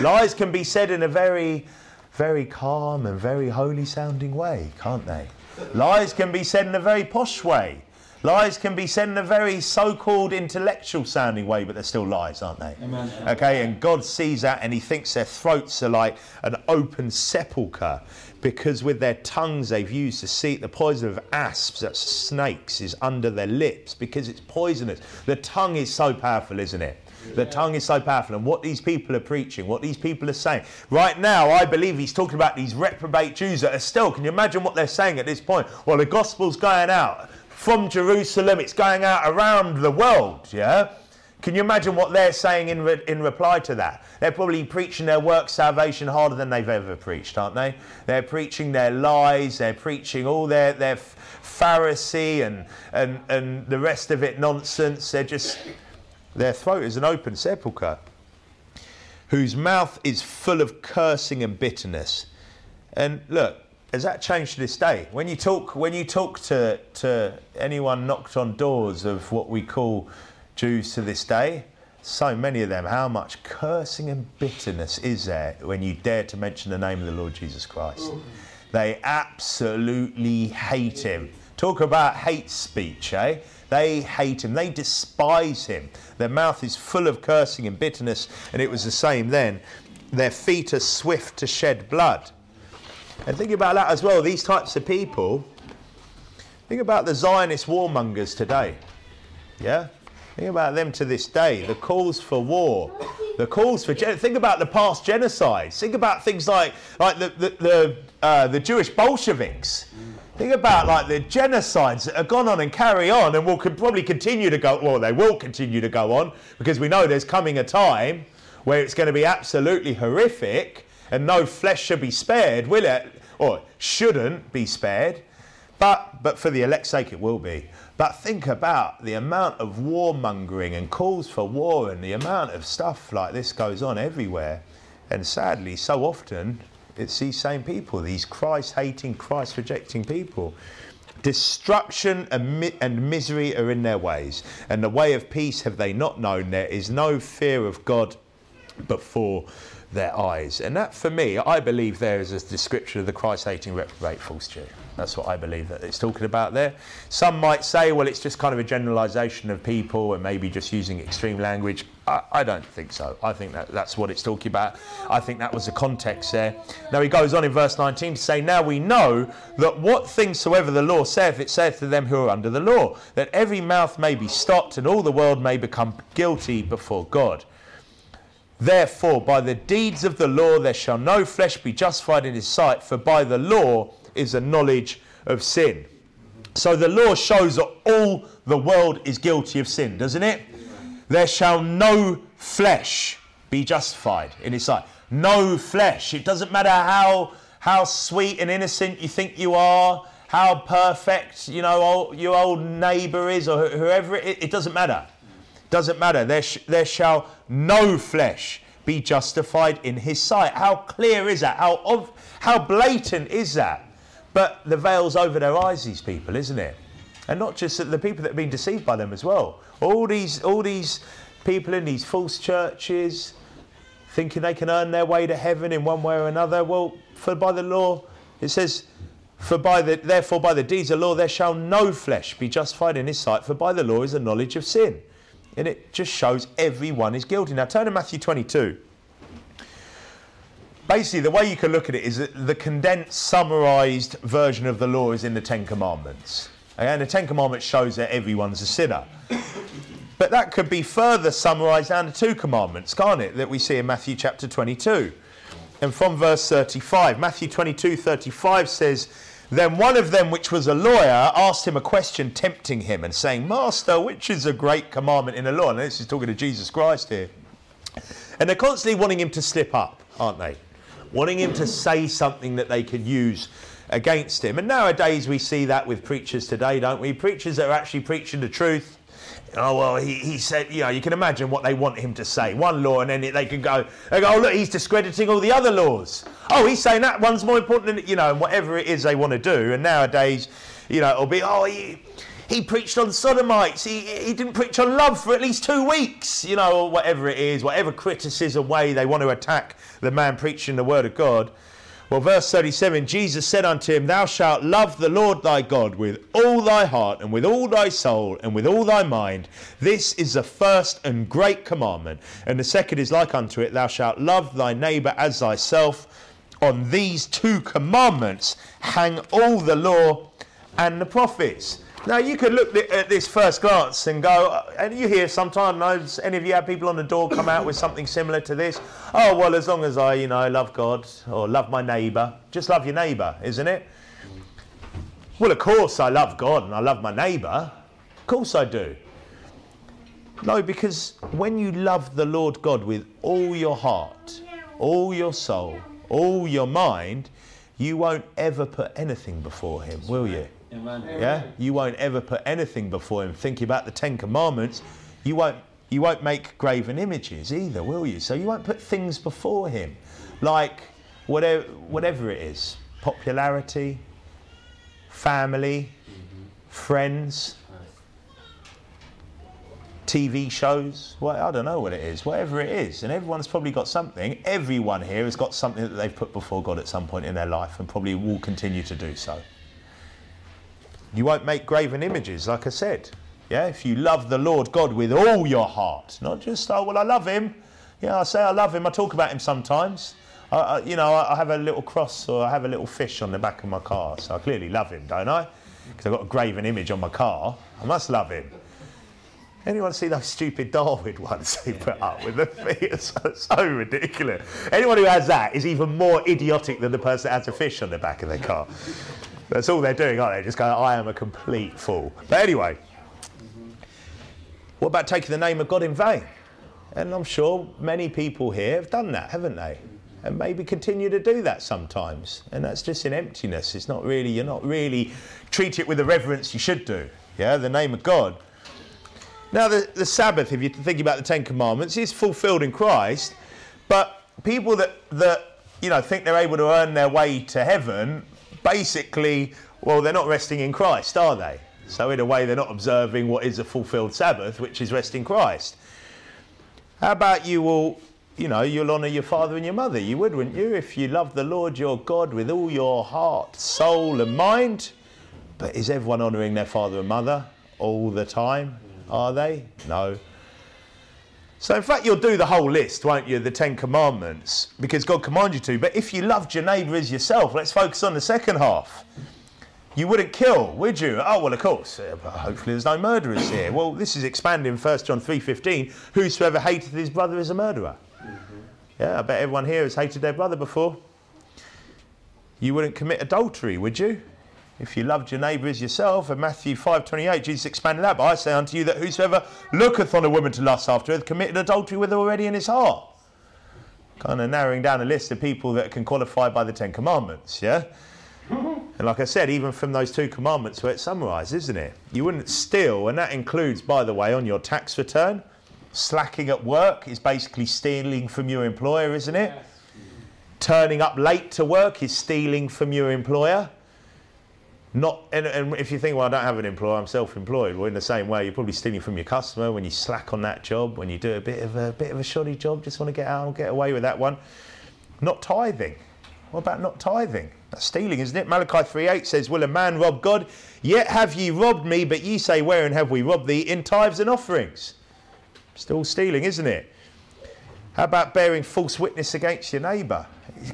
lies can be said in a very very calm and very holy sounding way, can't they? Lies can be said in a very posh way. Lies can be said in a very so-called intellectual sounding way, but they're still lies, aren't they? Amen. Okay, and God sees that and he thinks their throats are like an open sepulchre because with their tongues they've used deceit. The poison of asps, that's snakes, is under their lips because it's poisonous. The tongue is so powerful, isn't it? The tongue is so powerful. And what these people are preaching, what these people are saying. Right now, I believe he's talking about these reprobate Jews that are still, can you imagine what they're saying at this point? Well, the gospel's going out from Jerusalem, it's going out around the world, yeah? Can you imagine what they're saying in, re- in reply to that? They're probably preaching their work salvation harder than they've ever preached, aren't they? They're preaching their lies, they're preaching all their, their Pharisee and, and, and the rest of it nonsense. They're just, their throat is an open sepulchre, whose mouth is full of cursing and bitterness. And look, has that changed to this day? When you talk, when you talk to, to anyone knocked on doors of what we call Jews to this day, so many of them, how much cursing and bitterness is there when you dare to mention the name of the Lord Jesus Christ? They absolutely hate him. Talk about hate speech, eh? They hate him. They despise him. Their mouth is full of cursing and bitterness, and it was the same then. Their feet are swift to shed blood. And think about that as well, these types of people. Think about the Zionist warmongers today. Yeah? Think about them to this day. The calls for war, the calls for think about the past genocides. Think about things like like the the the, uh, the Jewish Bolsheviks. Think about like the genocides that have gone on and carry on, and will probably continue to go. Well, they will continue to go on because we know there's coming a time where it's going to be absolutely horrific, and no flesh should be spared, will it? Or shouldn't be spared. But but for the elect's sake, it will be. But think about the amount of warmongering and calls for war and the amount of stuff like this goes on everywhere. And sadly, so often it's these same people, these Christ hating, Christ rejecting people. Destruction and, mi- and misery are in their ways, and the way of peace have they not known. There is no fear of God before their eyes. And that, for me, I believe there is a description of the Christ hating, reprobate false Jew. That's what I believe that it's talking about there. Some might say, well, it's just kind of a generalization of people and maybe just using extreme language. I, I, don't think so. I think that that's what it's talking about. I think that was the context there. Now he goes on in verse 19 to say, Now we know that what things soever the law saith, it saith to them who are under the law, that every mouth may be stopped and all the world may become guilty before God. Therefore, by the deeds of the law there shall no flesh be justified in his sight, for by the law is a knowledge of sin. So the law shows that all the world is guilty of sin, doesn't it? There shall no flesh be justified in his sight. No flesh. It doesn't matter how how sweet and innocent you think you are, how perfect you know your old neighbour is, or whoever it, it doesn't matter. Doesn't matter. There, sh- there shall no flesh be justified in his sight. How clear is that? How, ov- how blatant is that? But the veil's over their eyes, these people, isn't it? And not just the people that have been deceived by them as well. All these, all these people in these false churches thinking they can earn their way to heaven in one way or another. Well, for by the law, it says, for by the therefore by the deeds of law there shall no flesh be justified in his sight, for by the law is the knowledge of sin. And it just shows everyone is guilty. Now turn to Matthew 22 basically the way you can look at it is that the condensed summarized version of the law is in the ten commandments and the ten commandments shows that everyone's a sinner. But that could be further summarized down to two commandments can't it that we see in matthew chapter 22 and from verse 35 matthew 22 35 says then one of them which was a lawyer asked him a question tempting him and saying master which is a great commandment in the law and this is talking to jesus christ here. And they're constantly wanting him to slip up aren't they? Wanting him to say something that they could use against him. And nowadays we see that with preachers today, don't we? Preachers that are actually preaching the truth. Oh well, he, he said, you know, you can imagine what they want him to say. One law, and then they can go, they go, oh look, he's discrediting all the other laws. Oh, he's saying that one's more important than you know, and whatever it is they want to do. And nowadays, you know, it'll be, oh, he, he preached on sodomites. He, he didn't preach on love for at least two weeks, you know, or whatever it is, whatever criticism way they want to attack the man preaching the word of God. Well, verse 37 Jesus said unto him, Thou shalt love the Lord thy God with all thy heart, and with all thy soul, and with all thy mind. This is the first and great commandment. And the second is like unto it, Thou shalt love thy neighbour as thyself. On these two commandments hang all the law and the prophets. Now you could look at this first glance and go, uh, and you hear sometimes, any of you have people on the door come out with something similar to this? Oh well, as long as I, you know, love God or love my neighbour, just love your neighbour, isn't it? Well, of course I love God and I love my neighbour. Of course I do. No, because when you love the Lord God with all your heart, all your soul, all your mind, you won't ever put anything before Him, will you? Amen. Yeah, you won't ever put anything before him. Thinking about the Ten Commandments, you won't you won't make graven images either, will you? So you won't put things before him, like whatever whatever it is, popularity, family, mm-hmm. friends. TV shows, well, I don't know what it is, whatever it is. And everyone's probably got something. Everyone here has got something that they've put before God at some point in their life and probably will continue to do so. You won't make graven images, like I said. Yeah, if you love the Lord God with all your heart, not just, oh, well, I love him. Yeah, I say I love him. I talk about him sometimes. I, I, you know, I have a little cross or I have a little fish on the back of my car, so I clearly love him, don't I? Because I've got a graven image on my car. I must love him. Anyone see those stupid Darwin ones they put up with the feet? It's so, so ridiculous. Anyone who has that is even more idiotic than the person that has a fish on the back of their car. That's all they're doing, aren't they? Just going, I am a complete fool. But anyway, what about taking the name of God in vain? And I'm sure many people here have done that, haven't they? And maybe continue to do that sometimes. And that's just in emptiness. It's not really, you're not really treat it with the reverence you should do. Yeah, the name of God. Now, the, the Sabbath, if you're thinking about the Ten Commandments, is fulfilled in Christ. But people that, that you know, think they're able to earn their way to heaven, basically, well, they're not resting in Christ, are they? So, in a way, they're not observing what is a fulfilled Sabbath, which is rest in Christ. How about you will, you know, you'll honour your father and your mother? You would, wouldn't you, if you love the Lord your God with all your heart, soul, and mind? But is everyone honouring their father and mother all the time? Are they? No. So, in fact, you'll do the whole list, won't you? The Ten Commandments, because God commanded you to. But if you loved your neighbour as yourself, let's focus on the second half. You wouldn't kill, would you? Oh well, of course. Uh, hopefully, there's no murderers here. Well, this is expanding 1 John 3:15. Whosoever hateth his brother is a murderer. Mm-hmm. Yeah, I bet everyone here has hated their brother before. You wouldn't commit adultery, would you? If you loved your neighbour as yourself, and Matthew 5:28, Jesus expanded that. But I say unto you that whosoever looketh on a woman to lust after her hath committed adultery with her already in his heart. Kind of narrowing down a list of people that can qualify by the Ten Commandments. Yeah. And like I said, even from those two commandments where it's summarised, isn't it? You wouldn't steal, and that includes, by the way, on your tax return. Slacking at work is basically stealing from your employer, isn't it? Yes. Turning up late to work is stealing from your employer. Not, and, and, if you think, well, I don't have an employer, I'm self-employed. Well, in the same way, you're probably stealing from your customer when you slack on that job, when you do a bit of a bit of a shoddy job, just want to get out and get away with that one. Not tithing. What about not tithing? That's stealing, isn't it? Malachi 3.8 says, Will a man rob God? Yet have ye robbed me, but ye say, Wherein have we robbed thee? In tithes and offerings. Still stealing, isn't it? How about bearing false witness against your neighbour?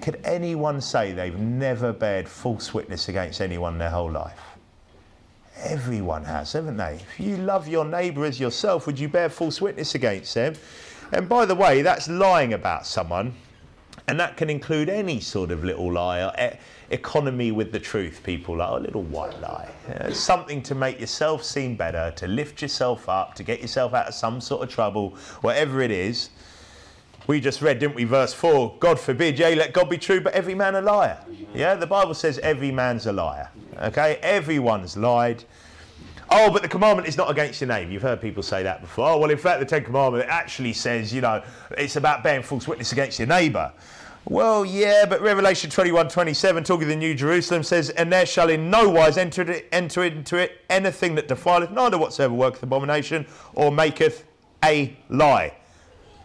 Could anyone say they've never bared false witness against anyone their whole life? Everyone has, haven't they? If you love your neighbour as yourself, would you bear false witness against them? And by the way, that's lying about someone. And that can include any sort of little lie, e- economy with the truth, people like a little white lie. Uh, something to make yourself seem better, to lift yourself up, to get yourself out of some sort of trouble, whatever it is. We just read, didn't we, verse 4 God forbid, yea, let God be true, but every man a liar. Yeah, the Bible says every man's a liar. Okay, everyone's lied. Oh, but the commandment is not against your name. You've heard people say that before. Oh, well, in fact, the Ten Commandment actually says, you know, it's about bearing false witness against your neighbour. Well, yeah, but Revelation 21 27, talking of the New Jerusalem, says, And there shall in no wise enter, it, enter into it anything that defileth, neither whatsoever worketh abomination, or maketh a lie,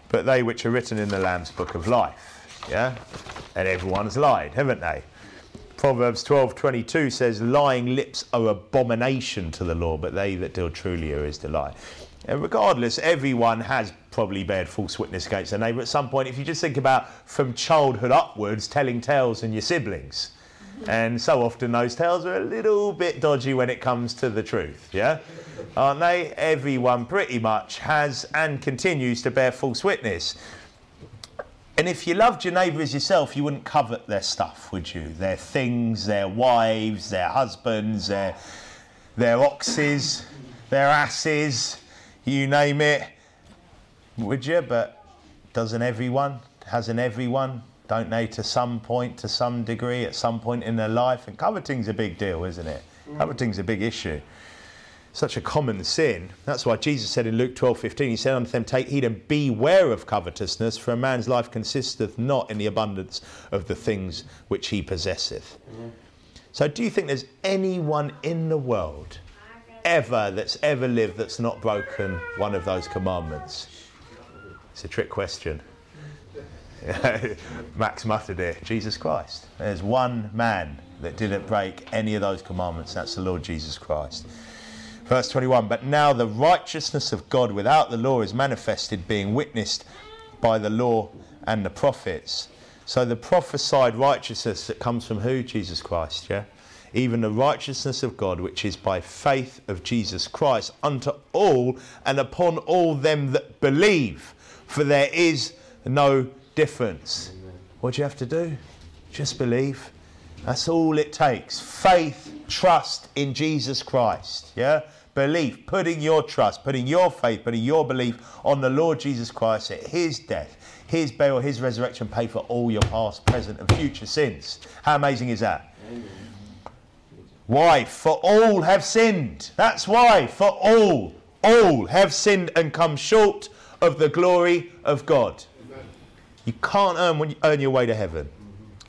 but they which are written in the Lamb's book of life. Yeah? And everyone's lied, haven't they? Proverbs 12:22 says, "Lying lips are abomination to the Lord, but they that deal truly are his delight." And regardless, everyone has probably bared false witness against their neighbour at some point. If you just think about from childhood upwards, telling tales and your siblings, mm-hmm. and so often those tales are a little bit dodgy when it comes to the truth, yeah, aren't they? Everyone pretty much has and continues to bear false witness. And if you loved your neighbour as yourself, you wouldn't covet their stuff, would you? Their things, their wives, their husbands, their, their oxes, their asses, you name it. Would you? But doesn't everyone? Hasn't everyone? Don't they to some point, to some degree, at some point in their life? And coveting's a big deal, isn't it? Coveting's a big issue such a common sin. That's why Jesus said in Luke 12 15, He said unto them, Take heed and beware of covetousness, for a man's life consisteth not in the abundance of the things which he possesseth. Mm-hmm. So, do you think there's anyone in the world ever that's ever lived that's not broken one of those commandments? It's a trick question. Max muttered it Jesus Christ. There's one man that didn't break any of those commandments. That's the Lord Jesus Christ. Verse 21 But now the righteousness of God without the law is manifested, being witnessed by the law and the prophets. So the prophesied righteousness that comes from who? Jesus Christ, yeah? Even the righteousness of God, which is by faith of Jesus Christ, unto all and upon all them that believe. For there is no difference. What do you have to do? Just believe. That's all it takes. Faith, trust in Jesus Christ. Yeah? Belief, putting your trust, putting your faith, putting your belief on the Lord Jesus Christ at his death his burial, his resurrection pay for all your past, present, and future sins. How amazing is that? Why? For all have sinned. That's why. For all, all have sinned and come short of the glory of God. You can't earn, earn your way to heaven.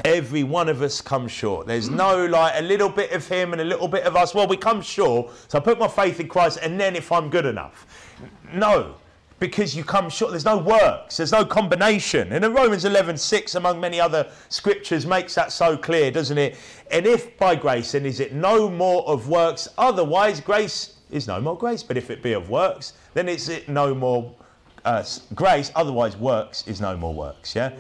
Every one of us comes short. There's no like a little bit of him and a little bit of us. Well, we come short, so I put my faith in Christ, and then if I'm good enough. No, because you come short. There's no works, there's no combination. And in Romans 11 6, among many other scriptures, makes that so clear, doesn't it? And if by grace, then is it no more of works? Otherwise, grace is no more grace. But if it be of works, then is it no more uh, grace? Otherwise, works is no more works. Yeah?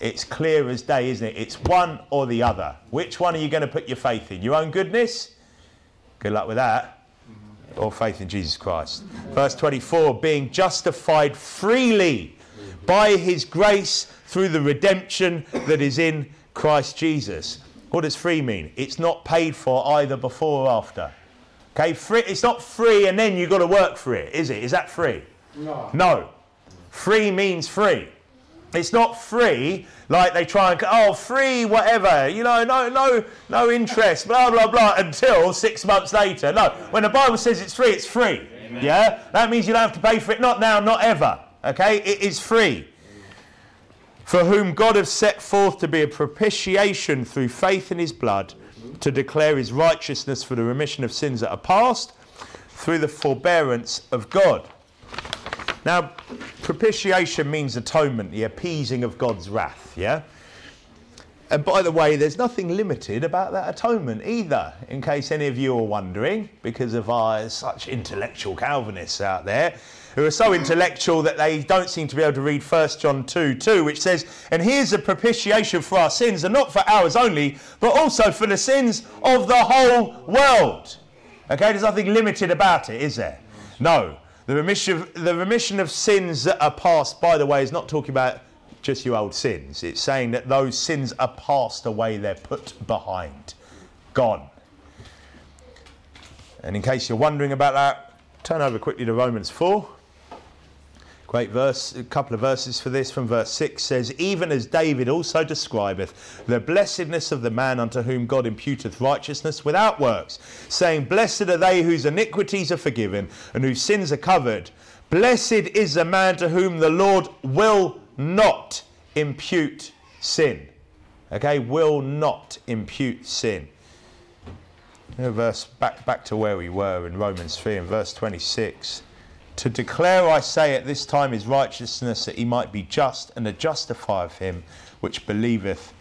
It's clear as day, isn't it? It's one or the other. Which one are you going to put your faith in? Your own goodness? Good luck with that or faith in Jesus Christ. Verse 24 being justified freely by his grace through the redemption that is in Christ Jesus. What does free mean? It's not paid for either before or after. Okay, free, it's not free and then you've got to work for it, is it? Is that free? No. No. Free means free. It's not free like they try and oh free whatever you know no no no interest blah blah blah until six months later. No, when the Bible says it's free, it's free. Amen. Yeah, that means you don't have to pay for it. Not now, not ever. Okay, it is free. For whom God has set forth to be a propitiation through faith in His blood, to declare His righteousness for the remission of sins that are past, through the forbearance of God. Now, propitiation means atonement, the appeasing of God's wrath, yeah? And by the way, there's nothing limited about that atonement either, in case any of you are wondering, because of our such intellectual Calvinists out there who are so intellectual that they don't seem to be able to read 1 John 2 2, which says, And here's a propitiation for our sins, and not for ours only, but also for the sins of the whole world. Okay, there's nothing limited about it, is there? No. The remission, the remission of sins that are past, by the way, is not talking about just your old sins. It's saying that those sins are passed away, they're put behind, gone. And in case you're wondering about that, turn over quickly to Romans 4. Great verse, a couple of verses for this from verse 6 says, Even as David also describeth the blessedness of the man unto whom God imputeth righteousness without works, saying, Blessed are they whose iniquities are forgiven and whose sins are covered. Blessed is the man to whom the Lord will not impute sin. Okay, will not impute sin. verse back, back to where we were in Romans 3 and verse 26. To declare, I say, at this time his righteousness, that he might be just and a justifier of him which believeth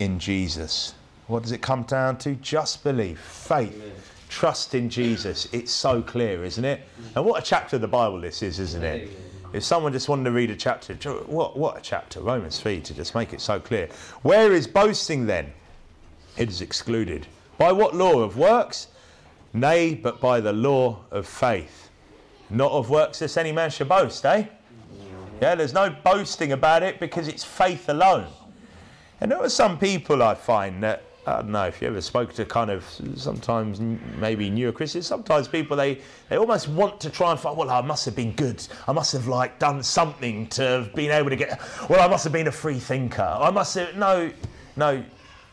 in Jesus. What does it come down to? Just belief, faith, Amen. trust in Jesus. It's so clear, isn't it? And what a chapter of the Bible this is, isn't it? If someone just wanted to read a chapter, what, what a chapter, Romans 3, to just make it so clear. Where is boasting then? It is excluded. By what law? Of works? Nay, but by the law of faith. Not of works lest any man should boast, eh? Yeah, there's no boasting about it because it's faith alone. And there are some people I find that, I don't know if you ever spoke to kind of sometimes maybe newer Christians, sometimes people they, they almost want to try and find, well, I must have been good. I must have like done something to have been able to get, well, I must have been a free thinker. I must have, no, no,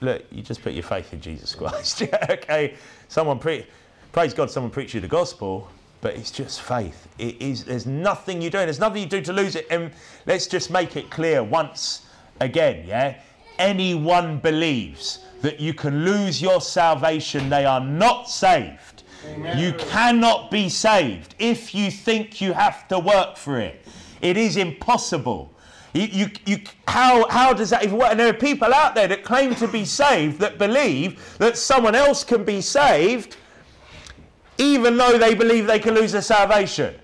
look, you just put your faith in Jesus Christ. okay, someone, pre- praise God, someone preach you the gospel but it's just faith. It is. There's nothing you do. There's nothing you do to lose it. And let's just make it clear once again. Yeah, anyone believes that you can lose your salvation, they are not saved. Amen. You cannot be saved if you think you have to work for it. It is impossible. You, you, you, how, how does that even work? And there are people out there that claim to be saved that believe that someone else can be saved even though they believe they can lose their salvation.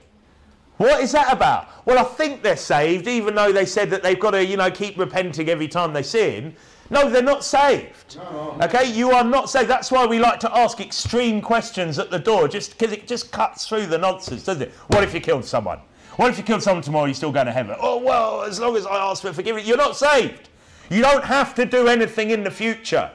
What is that about? Well, I think they're saved, even though they said that they've got to, you know, keep repenting every time they sin. No, they're not saved. Okay, you are not saved. That's why we like to ask extreme questions at the door, just because it just cuts through the nonsense, doesn't it? What if you killed someone? What if you killed someone tomorrow? You're still going to heaven? Oh well, as long as I ask for forgiveness, you're not saved. You don't have to do anything in the future.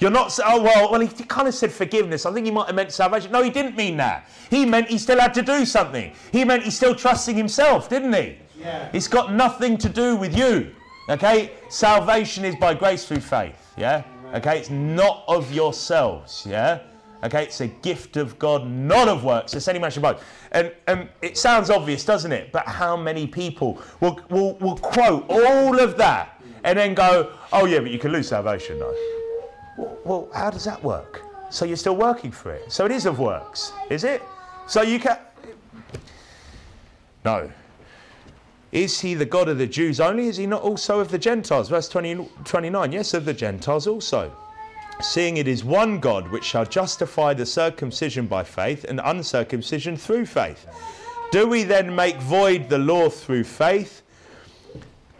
You're not, oh, well, well, he, kind of said forgiveness. I think he might have meant salvation. No, he didn't mean that. He meant he still had to do something. He meant he's still trusting himself, didn't he? Yeah. It's got nothing to do with you. Okay? Salvation is by grace through faith. Yeah? Okay? It's not of yourselves. Yeah? Okay? It's a gift of God, not of works. It's any man should boast. And, and it sounds obvious, doesn't it? But how many people will, will, will quote all of that and then go, oh, yeah, but you can lose salvation, though. Well, how does that work? So you're still working for it. So it is of works, is it? So you can. No. Is he the God of the Jews only? Is he not also of the Gentiles? Verse 20, 29. Yes, of the Gentiles also. Seeing it is one God which shall justify the circumcision by faith and uncircumcision through faith. Do we then make void the law through faith?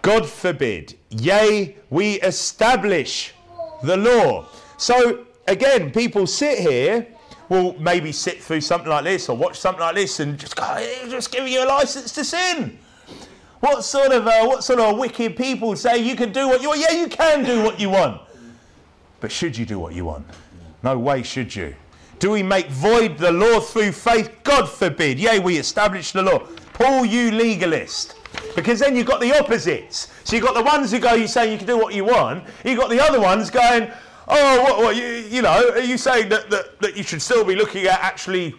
God forbid. Yea, we establish the law. So again, people sit here, will maybe sit through something like this or watch something like this and just go, just giving you a license to sin. What sort of uh, what sort of wicked people say you can do what you want? Yeah, you can do what you want. But should you do what you want? No way should you. Do we make void the law through faith? God forbid. Yea, we establish the law. Paul, you legalist. Because then you've got the opposites. So you've got the ones who go, you say you can do what you want. You've got the other ones going, oh, what, what you, you know, are you saying that, that, that you should still be looking at actually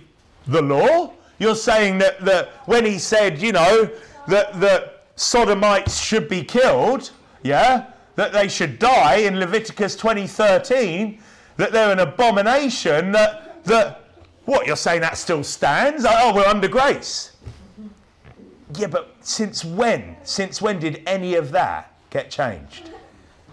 the law? You're saying that, that when he said, you know, that, that sodomites should be killed, yeah, that they should die in Leviticus 2013, that they're an abomination, that, that what, you're saying that still stands? Oh, we're under grace. Yeah, but since when? Since when did any of that get changed?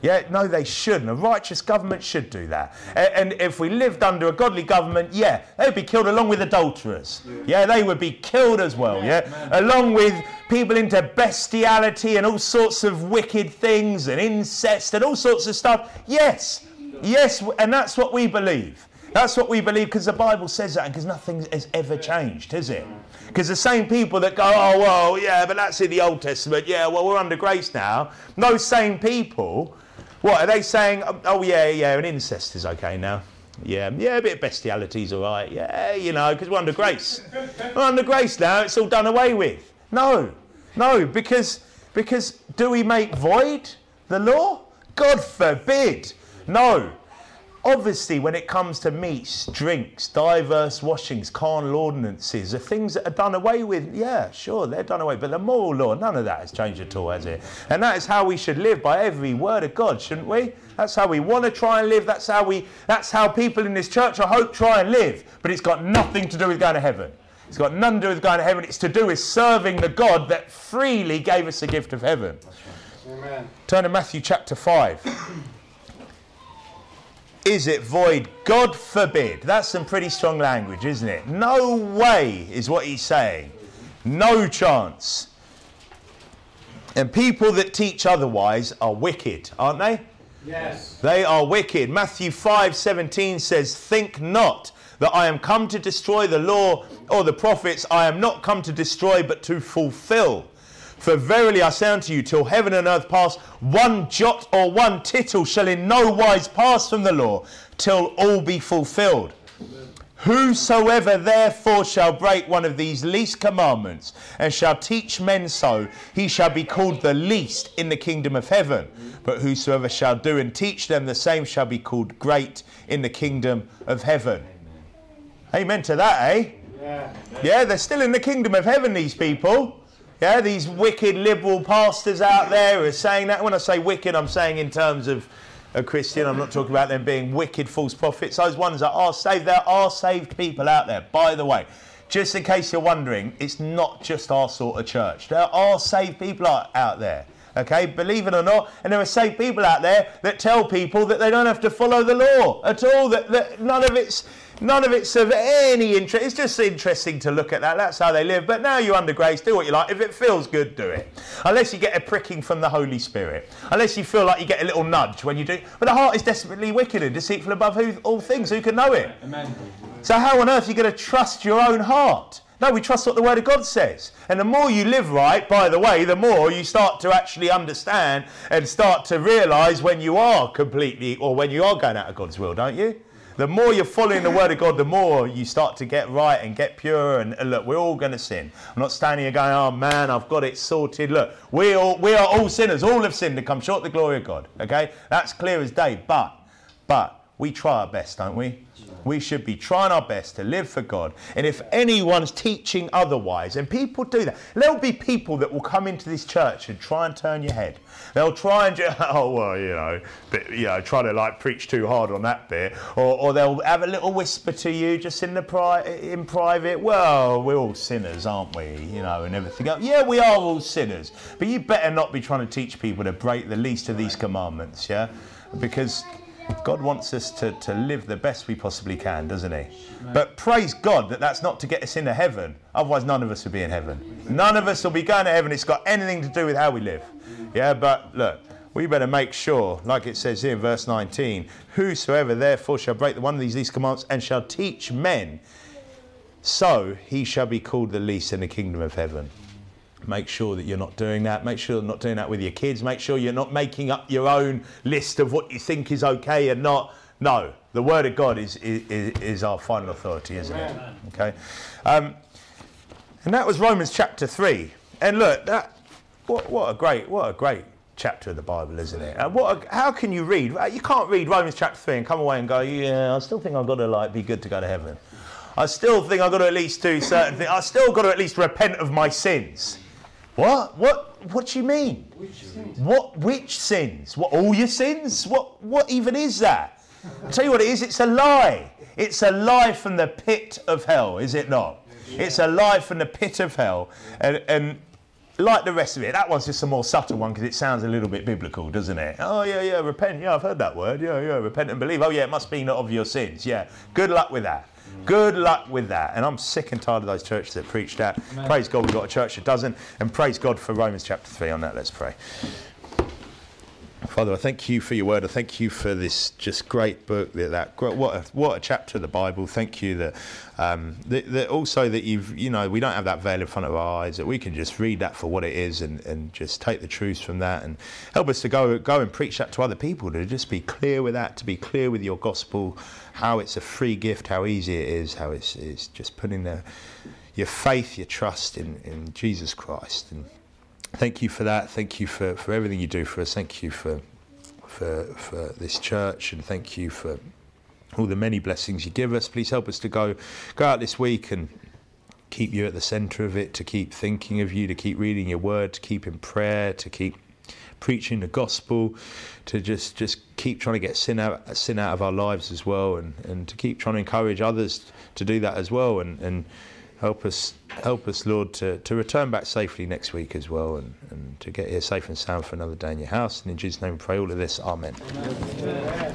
Yeah, no, they shouldn't. A righteous government should do that. And if we lived under a godly government, yeah, they'd be killed along with adulterers. Yeah, they would be killed as well. Yeah, along with people into bestiality and all sorts of wicked things and incest and all sorts of stuff. Yes, yes, and that's what we believe. That's what we believe because the Bible says that and because nothing has ever changed, has it? Because the same people that go, oh, well, yeah, but that's in the Old Testament. Yeah, well, we're under grace now. Those same people, what are they saying? Oh, oh yeah, yeah, and incest is okay now. Yeah, yeah, a bit of bestiality is all right. Yeah, you know, because we're under grace. we're under grace now. It's all done away with. No, no, because because do we make void the law? God forbid. No, Obviously, when it comes to meats, drinks, diverse washings, carnal ordinances, the things that are done away with, yeah, sure, they're done away. But the moral law, none of that has changed at all, has it? And that is how we should live by every word of God, shouldn't we? That's how we want to try and live. That's how we. That's how people in this church, I hope, try and live. But it's got nothing to do with going to heaven. It's got nothing to do with going to heaven. It's to do with serving the God that freely gave us the gift of heaven. Amen. Turn to Matthew chapter five is it void? God forbid. That's some pretty strong language, isn't it? No way is what he's saying. No chance. And people that teach otherwise are wicked, aren't they? Yes. They are wicked. Matthew 5 17 says, Think not that I am come to destroy the law or the prophets. I am not come to destroy, but to fulfill. For verily I say unto you, till heaven and earth pass, one jot or one tittle shall in no wise pass from the law, till all be fulfilled. Whosoever therefore shall break one of these least commandments and shall teach men so, he shall be called the least in the kingdom of heaven. But whosoever shall do and teach them, the same shall be called great in the kingdom of heaven. Amen, Amen to that, eh? Yeah. yeah, they're still in the kingdom of heaven, these people. Yeah, these wicked liberal pastors out there are saying that. When I say wicked, I'm saying in terms of a Christian. I'm not talking about them being wicked false prophets. Those ones that are saved, there are saved people out there. By the way, just in case you're wondering, it's not just our sort of church. There are saved people out there. Okay, believe it or not, and there are saved people out there that tell people that they don't have to follow the law at all. That, that none of it's None of it's of any interest. It's just interesting to look at that. That's how they live. But now you're under grace, do what you like. If it feels good, do it. Unless you get a pricking from the Holy Spirit. Unless you feel like you get a little nudge when you do. But the heart is desperately wicked and deceitful above who, all things. Who can know it? Amen. So how on earth are you going to trust your own heart? No, we trust what the Word of God says. And the more you live right, by the way, the more you start to actually understand and start to realise when you are completely or when you are going out of God's will, don't you? The more you're following the Word of God, the more you start to get right and get pure. And, look, we're all going to sin. I'm not standing here going, oh man, I've got it sorted. Look, we, all, we are all sinners. All have sinned and come short of the glory of God. Okay? That's clear as day. But, but, we try our best, don't we? We should be trying our best to live for God. And if anyone's teaching otherwise, and people do that, there'll be people that will come into this church and try and turn your head. They'll try and oh, well, you know, but, you know, try to like preach too hard on that bit. Or, or they'll have a little whisper to you just in the pri- in private. Well, we're all sinners, aren't we? You know, and everything else. Yeah, we are all sinners. But you better not be trying to teach people to break the least of these commandments, yeah? Because God wants us to, to live the best we possibly can, doesn't He? But praise God that that's not to get us into heaven. Otherwise, none of us will be in heaven. None of us will be going to heaven. It's got anything to do with how we live. Yeah, but look, we better make sure, like it says here in verse 19, whosoever therefore shall break the one of these least commands and shall teach men, so he shall be called the least in the kingdom of heaven. Make sure that you're not doing that. Make sure you're not doing that with your kids. Make sure you're not making up your own list of what you think is okay and not. No, the Word of God is, is, is our final authority, isn't it? Okay. Um, and that was Romans chapter 3. And look, that, what, what, a great, what a great chapter of the Bible, isn't it? What a, how can you read? Uh, you can't read Romans chapter 3 and come away and go, yeah, I still think I've got to like be good to go to heaven. I still think I've got to at least do certain things. I still got to at least repent of my sins. What? What? What do you mean? Which what? Which sins? What? All your sins? What? What even is that? I tell you what it is. It's a lie. It's a lie from the pit of hell, is it not? It's a lie from the pit of hell, and, and like the rest of it, that one's just a more subtle one because it sounds a little bit biblical, doesn't it? Oh yeah, yeah, repent. Yeah, I've heard that word. Yeah, yeah, repent and believe. Oh yeah, it must be not of your sins. Yeah, good luck with that. Good luck with that. And I'm sick and tired of those churches that preach that. Amen. Praise God, we've got a church that doesn't. And praise God for Romans chapter 3 on that. Let's pray. Father, I thank you for your word. I thank you for this just great book. That, that what a, what a chapter of the Bible. Thank you that, um, that, that, also that you've you know we don't have that veil in front of our eyes that we can just read that for what it is and, and just take the truths from that and help us to go go and preach that to other people to just be clear with that to be clear with your gospel, how it's a free gift, how easy it is, how it's, it's just putting the, your faith, your trust in, in Jesus Christ and thank you for that. Thank you for, for everything you do for us. Thank you for, for, for this church and thank you for all the many blessings you give us. Please help us to go, go out this week and keep you at the centre of it, to keep thinking of you, to keep reading your word, to keep in prayer, to keep preaching the gospel, to just, just keep trying to get sin out, sin out of our lives as well, and, and to keep trying to encourage others to do that as well. And, and help us, help us, Lord, to, to return back safely next week as well and, and to get here safe and sound for another day in your house. And in Jesus' name we pray all of this. Amen. Amen.